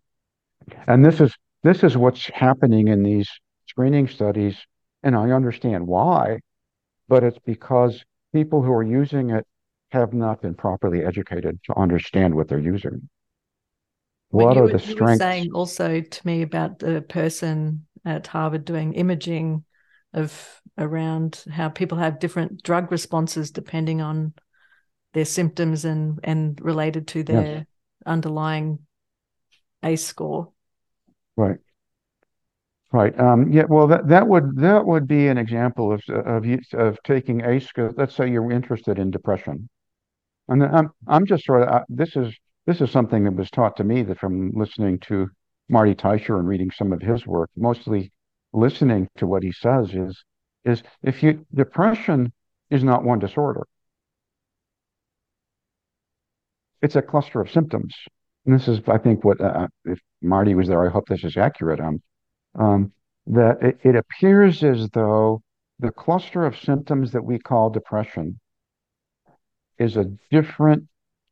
and this is this is what's happening in these screening studies, and I understand why, but it's because people who are using it have not been properly educated to understand what they're using. What are were, the strengths? You were saying also to me about the person at Harvard doing imaging of around how people have different drug responses depending on their symptoms and and related to their yes. underlying ACE score. Right. Right. Um, yeah. Well, that, that would that would be an example of of you- of taking ACE. Let's say you're interested in depression, and then I'm I'm just sort of this is this is something that was taught to me that from listening to Marty Teicher and reading some of his work, mostly listening to what he says is is if you depression is not one disorder. It's a cluster of symptoms. And this is, I think, what uh, if Marty was there, I hope this is accurate. Um, um, that it, it appears as though the cluster of symptoms that we call depression is a different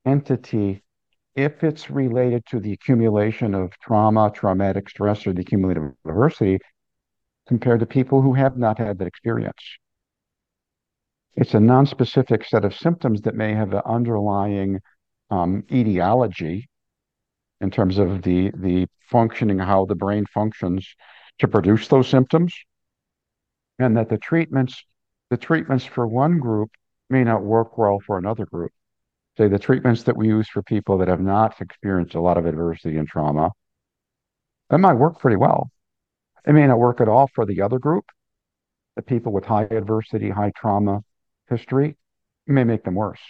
entity if it's related to the accumulation of trauma, traumatic stress, or the cumulative adversity compared to people who have not had that experience. It's a non-specific set of symptoms that may have an underlying um, etiology in terms of the the functioning, how the brain functions to produce those symptoms, and that the treatments the treatments for one group may not work well for another group. Say the treatments that we use for people that have not experienced a lot of adversity and trauma, that might work pretty well. It may not work at all for the other group. The people with high adversity, high trauma history, may make them worse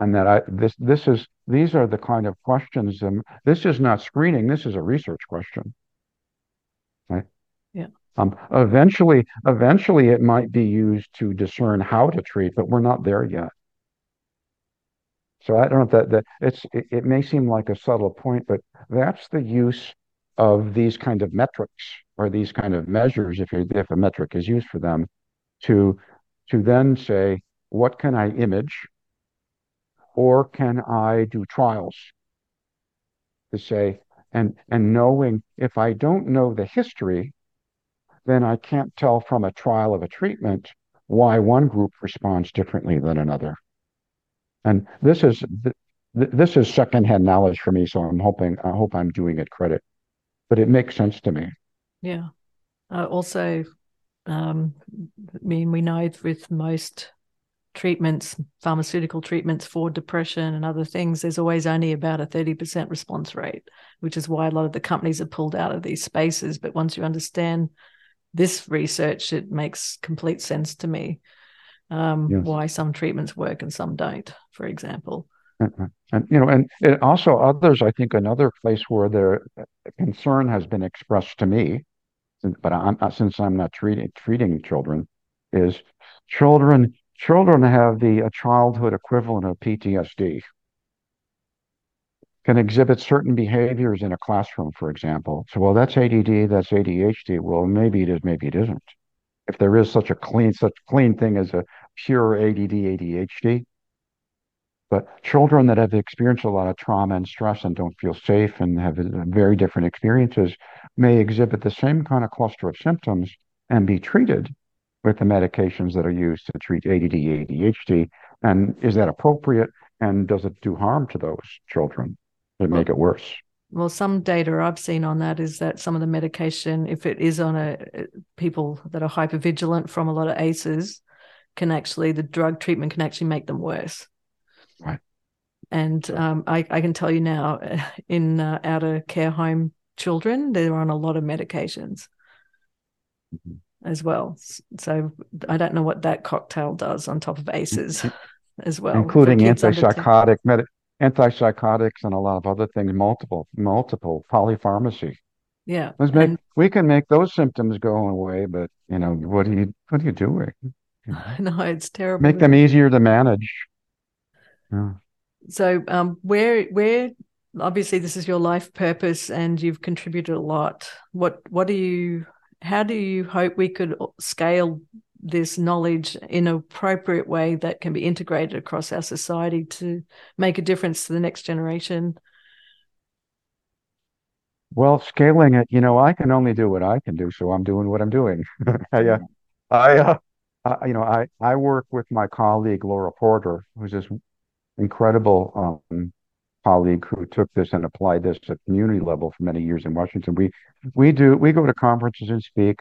and that I this this is these are the kind of questions and this is not screening this is a research question. Right? Yeah. Um eventually eventually it might be used to discern how to treat but we're not there yet. So I don't know if that that it's it, it may seem like a subtle point but that's the use of these kind of metrics or these kind of measures if if a metric is used for them to to then say what can I image or can I do trials to say, and, and knowing if I don't know the history, then I can't tell from a trial of a treatment why one group responds differently than another. And this is th- this is secondhand knowledge for me, so I'm hoping I hope I'm doing it credit, but it makes sense to me. Yeah. Uh, also, um, I mean, we know with most treatments, pharmaceutical treatments for depression and other things, there's always only about a 30% response rate, which is why a lot of the companies are pulled out of these spaces. But once you understand this research, it makes complete sense to me um, yes. why some treatments work and some don't, for example. And, and you know, and, and also others, I think another place where the concern has been expressed to me, but I'm, since I'm not treating treating children, is children children have the uh, childhood equivalent of PTSD, can exhibit certain behaviors in a classroom, for example. So, well, that's ADD, that's ADHD. Well, maybe it is, maybe it isn't. If there is such a clean, such clean thing as a pure ADD, ADHD, but children that have experienced a lot of trauma and stress and don't feel safe and have uh, very different experiences may exhibit the same kind of cluster of symptoms and be treated with the medications that are used to treat ADD, ADHD? And is that appropriate? And does it do harm to those children? Well, make it worse? Well, some data I've seen on that is that some of the medication, if it is on a people that are hypervigilant from a lot of ACEs, can actually the drug treatment can actually make them worse. Right. And um, I, I, can tell you now, [LAUGHS] in uh, outer care home children, they're on a lot of medications. Mm-hmm as well. So I don't know what that cocktail does on top of ACEs as well, including antipsychotic med- antipsychotics and a lot of other things. Multiple, multiple polypharmacy. Yeah, Let's make and, we can make those symptoms go away, but you know what are you what are you doing? [LAUGHS] No, it's terrible. Make them easier to manage. Yeah. So, um, where where obviously this is your life purpose, and you've contributed a lot. What what do you how do you hope we could scale this knowledge in an appropriate way that can be integrated across our society to make a difference to the next generation? Well, scaling it, you know, I can only do what I can do, so I'm doing what I'm doing. [LAUGHS] I, uh, I, uh, I, you know, I I work with my colleague Laura Porter, who's this incredible um, colleague who took this and applied this at community level for many years in Washington. We we do we go to conferences and speak,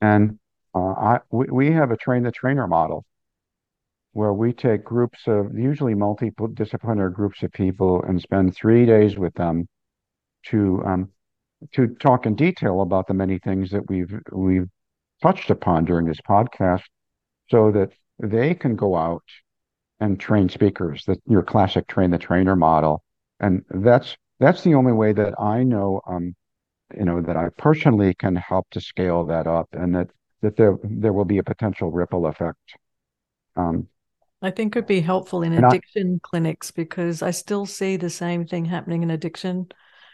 and uh, I we, we have a train the trainer model. where we take groups of usually multidisciplinary groups of people and spend three days with them to um, to talk in detail about the many things that we've we've touched upon during this podcast, so that they can go out and train speakers. That your classic train the trainer model, and that's that's the only way that I know, um, you know, that I personally can help to scale that up, and that that there there will be a potential ripple effect. Um, I think it'd be helpful in addiction I, clinics because I still see the same thing happening in addiction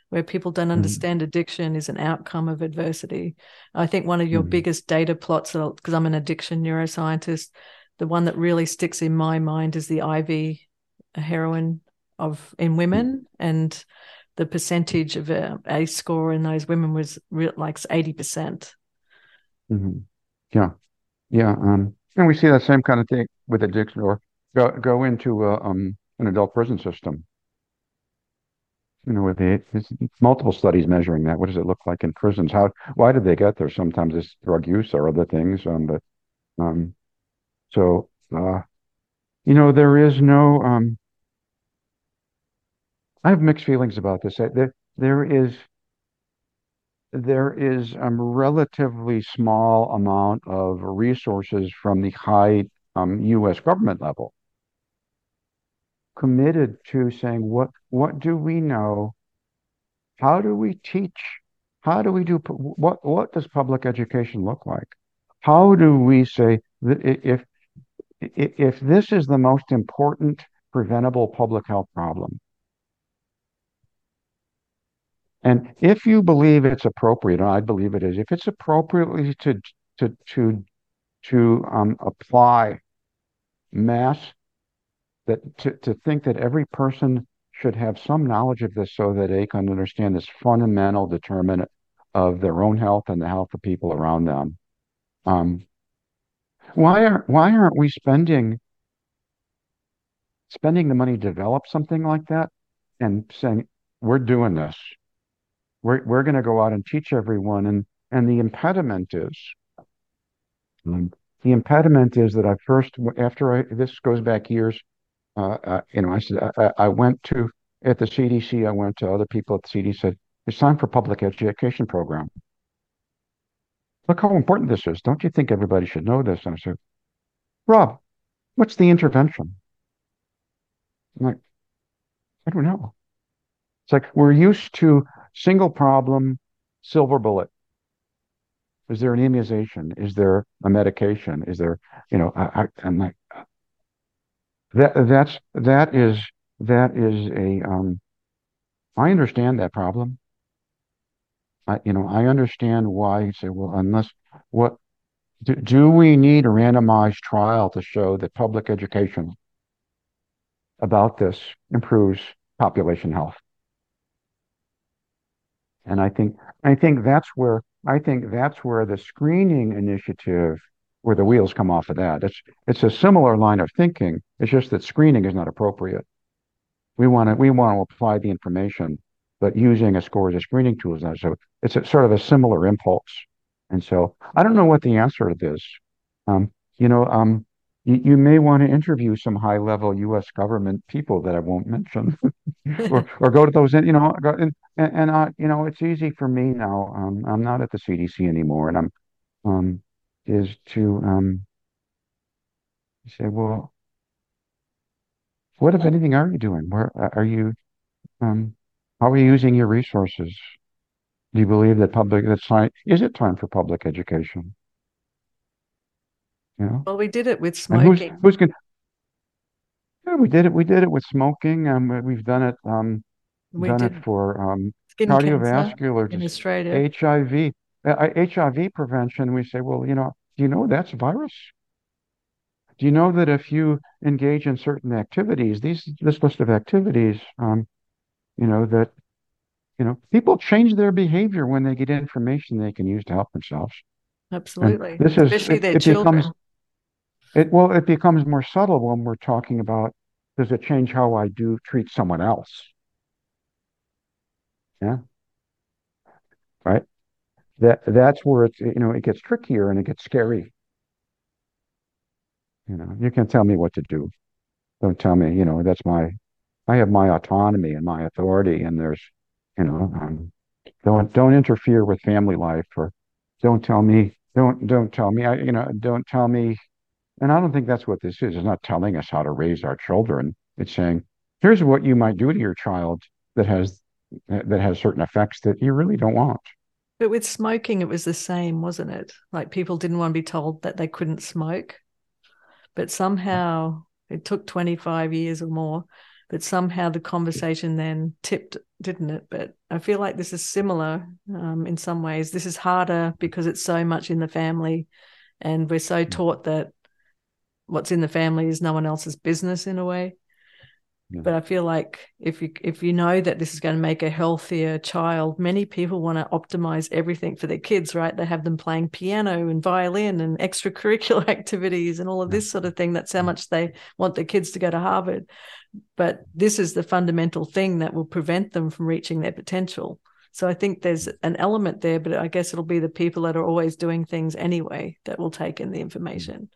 where people don't mm-hmm. understand mm-hmm. addiction is an outcome of adversity. I think one of your mm-hmm. biggest data plots, because I'm an addiction neuroscientist, the one that really sticks in my mind is the IV heroin of in women and the percentage of a, a score in those women was real, like 80%. percent mm-hmm. Yeah. Yeah. Um, and we see that same kind of thing with addiction or go, go into um, an adult prison system you know, with the multiple studies measuring that. What does it look like in prisons? How, why did they get there? Sometimes it's drug use or other things. Um, but, um, so, uh, you know, there is no, um, I have mixed feelings about this. There, there is, there is a relatively small amount of resources from the high um, U.S. government level committed to saying what what do we know how do we teach how do we do what what does public education look like how do we say that if if this is the most important preventable public health problem and if you believe it's appropriate and i believe it is if it's appropriately to to to to um, apply mass that to, to think that every person should have some knowledge of this so that they can understand this fundamental determinant of their own health and the health of people around them. Um, why aren't why aren't we spending spending the money to develop something like that and saying we're doing this, we're we're going to go out and teach everyone, and and the impediment is. Um, the impediment is that I first, after I, this goes back years, uh, uh, you know, I said, I, I, went to, at the CDC, I went to other people at the CDC, said, it's time for public education program. Look how important this is. Don't you think everybody should know this? And I said, Rob, what's the intervention? I'm like, I don't know. It's like we're used to single problem, silver bullet. Is there an immunization? Is there a medication? Is there, you know, I, I'm like, that that's that is that is a um, I understand that problem. I you know I understand why you say well unless what do, do we need a randomized trial to show that public education about this improves population health? And I think I think that's where I think that's where the screening initiative where the wheels come off of that. It's it's a similar line of thinking. It's just that screening is not appropriate. We want to we want to apply the information, but using a score as a screening tool is not. So it's a, sort of a similar impulse. And so I don't know what the answer to this. Um, you know, um, you, may want to interview some high level U.S. government people that I won't mention, [LAUGHS] or or go to those. You know, go, and and I, you know, it's easy for me now. Um, I'm not at the CDC anymore, and I'm um, is to um, say, well, what if anything are you doing? Where are you? Um, how are you using your resources? Do you believe that public that science is it time for public education? You know? Well, we did it with smoking. who's, who's going yeah, we did it. We did it with smoking. Um, we've done it. Um, we done it for um, cardiovascular in Australia. HIV. HIV prevention, we say, well, you know, do you know that's a virus? Do you know that if you engage in certain activities, these this list of activities, um, you know that you know people change their behavior when they get information they can use to help themselves. Absolutely, and this is especially it, their it children. Becomes, it well, it becomes more subtle when we're talking about does it change how I do treat someone else? Yeah, right that that's where it's you know it gets trickier and it gets scary You know, you can tell me what to do. Don't tell me, you know, that's my, I have my autonomy and my authority, and there's, you know, um, don't don't interfere with family life, or don't tell me, don't don't tell me, I, you know, don't tell me. And I don't think that's what this is. It's not telling us how to raise our children. It's saying, here's what you might do to your child that has that has certain effects that you really don't want. But with smoking, it was the same, wasn't it? Like people didn't want to be told that they couldn't smoke, but somehow it took 25 years or more, but somehow the conversation then tipped, didn't it? But I feel like this is similar um, in some ways. This is harder because it's so much in the family, and we're so taught that what's in the family is no one else's business in a way. Yeah. But I feel like if you if you know that this is going to make a healthier child, many people want to optimize everything for their kids, right? They have them playing piano and violin and extracurricular [LAUGHS] activities and all of this sort of thing. That's how much they want their kids to go to Harvard. But this is the fundamental thing that will prevent them from reaching their potential. So I think there's mm. an element there, but I guess it'll be the people that are always doing things anyway that will take in the information.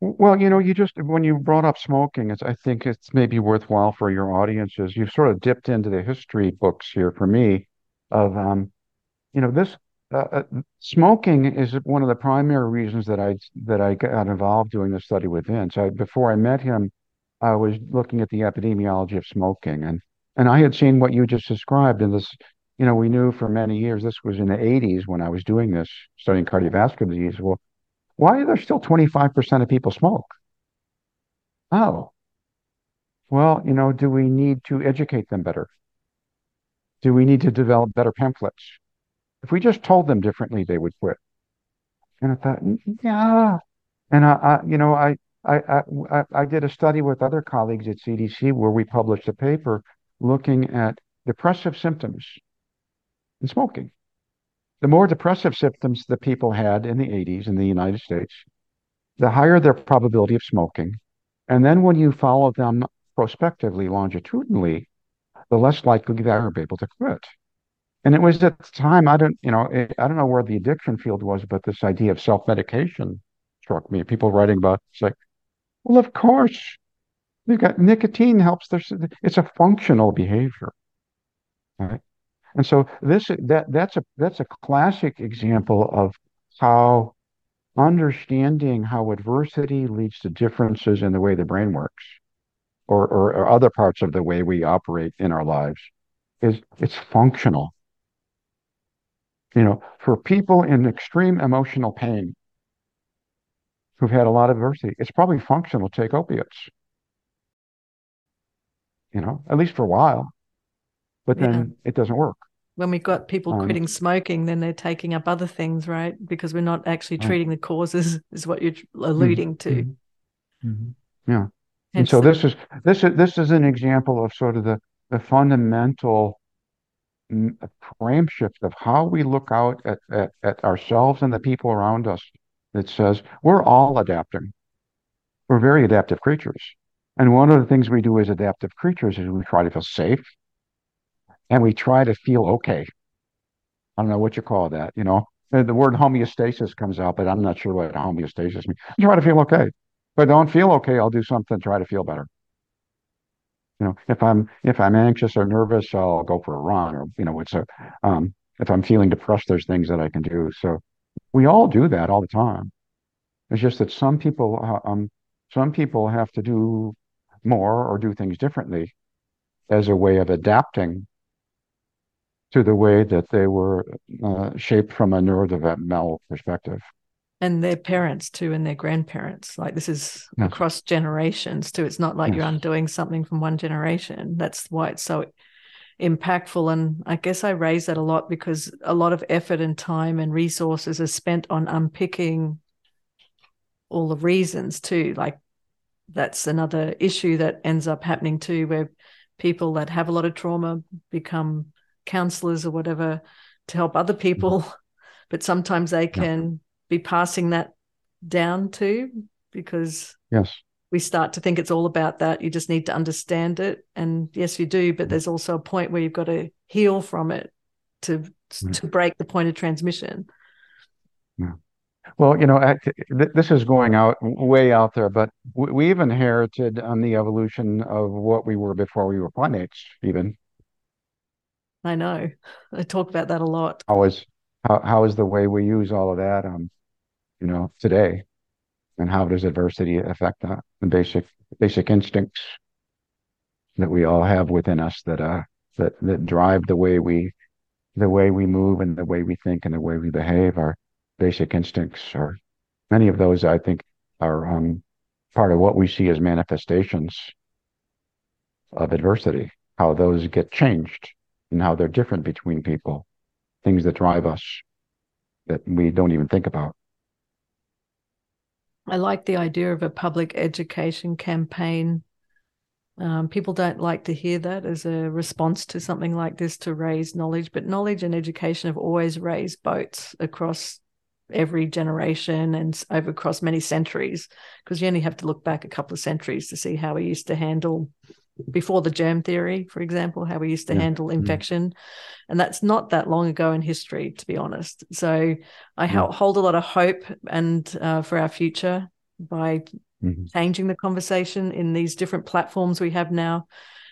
Well, you know, you just when you brought up smoking, it's I think it's maybe worthwhile for your audiences. You've sort of dipped into the history books here for me of um, you know, this uh, uh, smoking is one of the primary reasons that I that I got involved doing the study with Vince. I, before I met him, I was looking at the epidemiology of smoking, and and I had seen what you just described. And this, you know, we knew for many years. This was in the '80s when I was doing this, studying cardiovascular disease. Well, why are there still 25% of people smoke? Oh, well, you know, do we need to educate them better? Do we need to develop better pamphlets? If we just told them differently, they would quit. And I thought, yeah. And I, I you know, I, I, I, I did a study with other colleagues at CDC where we published a paper looking at depressive symptoms in smoking the more depressive symptoms the people had in the 80s in the United States, the higher their probability of smoking. And then when you follow them prospectively, longitudinally, the less likely they are able to quit. And it was at the time, I don't, you know, I don't know where the addiction field was, but this idea of self-medication struck me. People writing about it's like, well, of course, you've got nicotine helps. There's, it's a functional behavior, right? And so this that that's a that's a classic example of how understanding how adversity leads to differences in the way the brain works or, or, or other parts of the way we operate in our lives is it's functional. You know, for people in extreme emotional pain who've had a lot of adversity, it's probably functional to take opiates. You know, at least for a while but then yeah. it doesn't work. When we've got people um, quitting smoking, then they're taking up other things, right? Because we're not actually treating the causes, [LAUGHS] is what you're alluding to. Mm-hmm. mm-hmm. Yeah. And, so this is this is this is an example of sort of the the fundamental frame shift of how we look out at, at, at ourselves and the people around us that says we're all adapting. We're very adaptive creatures. And one of the things we do as adaptive creatures is we try to feel safe and we try to feel okay. I don't know what you call that, you know. The word homeostasis comes out, but I'm not sure what homeostasis means. I try to feel okay. I don't feel okay, I'll do something to try to feel better. You know, if I'm if I'm anxious or nervous, I'll go for a run, or you know, it's a um, if I'm feeling depressed, there's things that I can do. So we all do that all the time. It's just that some people uh, um, some people have to do more or do things differently as a way of adapting to the way that they were uh, shaped from a neurodevelopmental perspective. And their parents too, and their grandparents. Like this is yes. across generations too. It's not like yes. you're undoing something from one generation. That's why it's so impactful. And I guess I raise that a lot because a lot of effort and time and resources are spent on unpicking all the reasons too. Like that's another issue that ends up happening too, where people that have a lot of trauma become counselors or whatever to help other people mm-hmm. [LAUGHS] but sometimes they can yeah. be passing that down too because yes we start to think it's all about that you just need to understand it and yes you do but mm-hmm. there's also a point where you've got to heal from it to mm-hmm. to break the point of transmission yeah Well, you know, this is going out way out there, but we've inherited on the evolution of what we were before we were primates, even. I know. I talk about that a lot. How is how, how is the way we use all of that, um, you know, today, and how does adversity affect that? The basic basic instincts that we all have within us that uh that that drive the way we the way we move and the way we think and the way we behave our basic instincts or many of those i think are um, part of what we see as manifestations of adversity how those get changed and how they're different between people things that drive us that we don't even think about. I like the idea of a public education campaign. Um, people don't like to hear that as a response to something like this to raise knowledge, but knowledge and education have always raised boats across every generation and over across many centuries because you only have to look back a couple of centuries to see how we used to handle before the germ theory for example how we used to yeah. handle mm-hmm. infection mm. and that's not that long ago in history to be honest so i hold a lot of hope and uh, for our future by mm-hmm. changing the conversation in these different platforms we have now.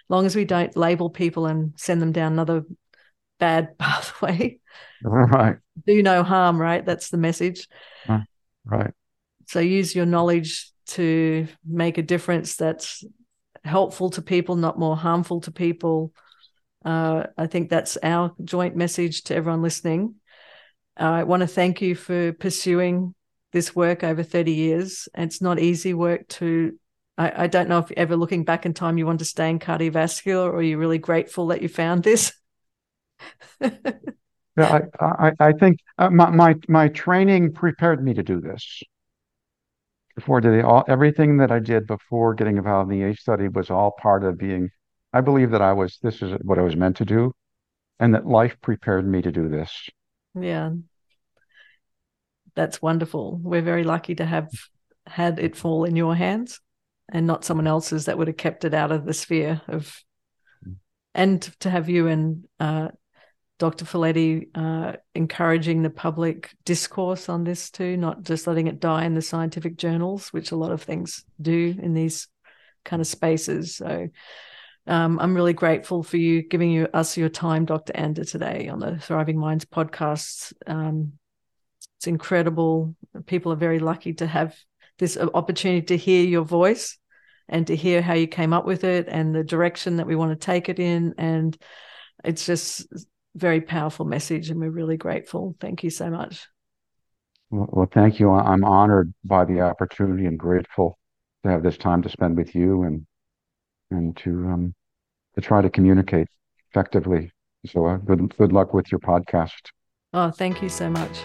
Long as we don't label people and send them down another bad [LAUGHS] pathway. Right. Do no harm, right? That's the message. Right. So use your knowledge to make a difference that's helpful to people, not more harmful to people. Uh, I think that's our joint message to everyone listening. Uh, I want to thank you for pursuing this work over 30 years. It's not easy work to, I, I don't know if ever looking back in time you in cardiovascular or you're really grateful that you found this. [LAUGHS] I, I, I think uh, my, my, my training prepared me to do this. Before did all everything that I did before getting involved in the ACE study was all part of being. I believe that I was this is what I was meant to do, and that life prepared me to do this. Yeah, that's wonderful. We're very lucky to have had it fall in your hands and not someone else's that would have kept it out of the sphere of and to have you and uh, Dr. Felitti uh, encouraging the public discourse on this too, not just letting it die in the scientific journals, which a lot of things do in these kind of spaces. So um, I'm really grateful for you giving you us your time, Dr. Anda, today on the Thriving Minds podcast. Um, it's incredible. People are very lucky to have this opportunity to hear your voice and to hear how you came up with it and the direction that we want to take it in. And it's just very powerful message, and we're really grateful. Thank you so much. Well, well, thank you. I'm honored by the opportunity and grateful to have this time to spend with you and and to um, to try to communicate effectively. So uh, good good luck with your podcast. Oh, thank you so much.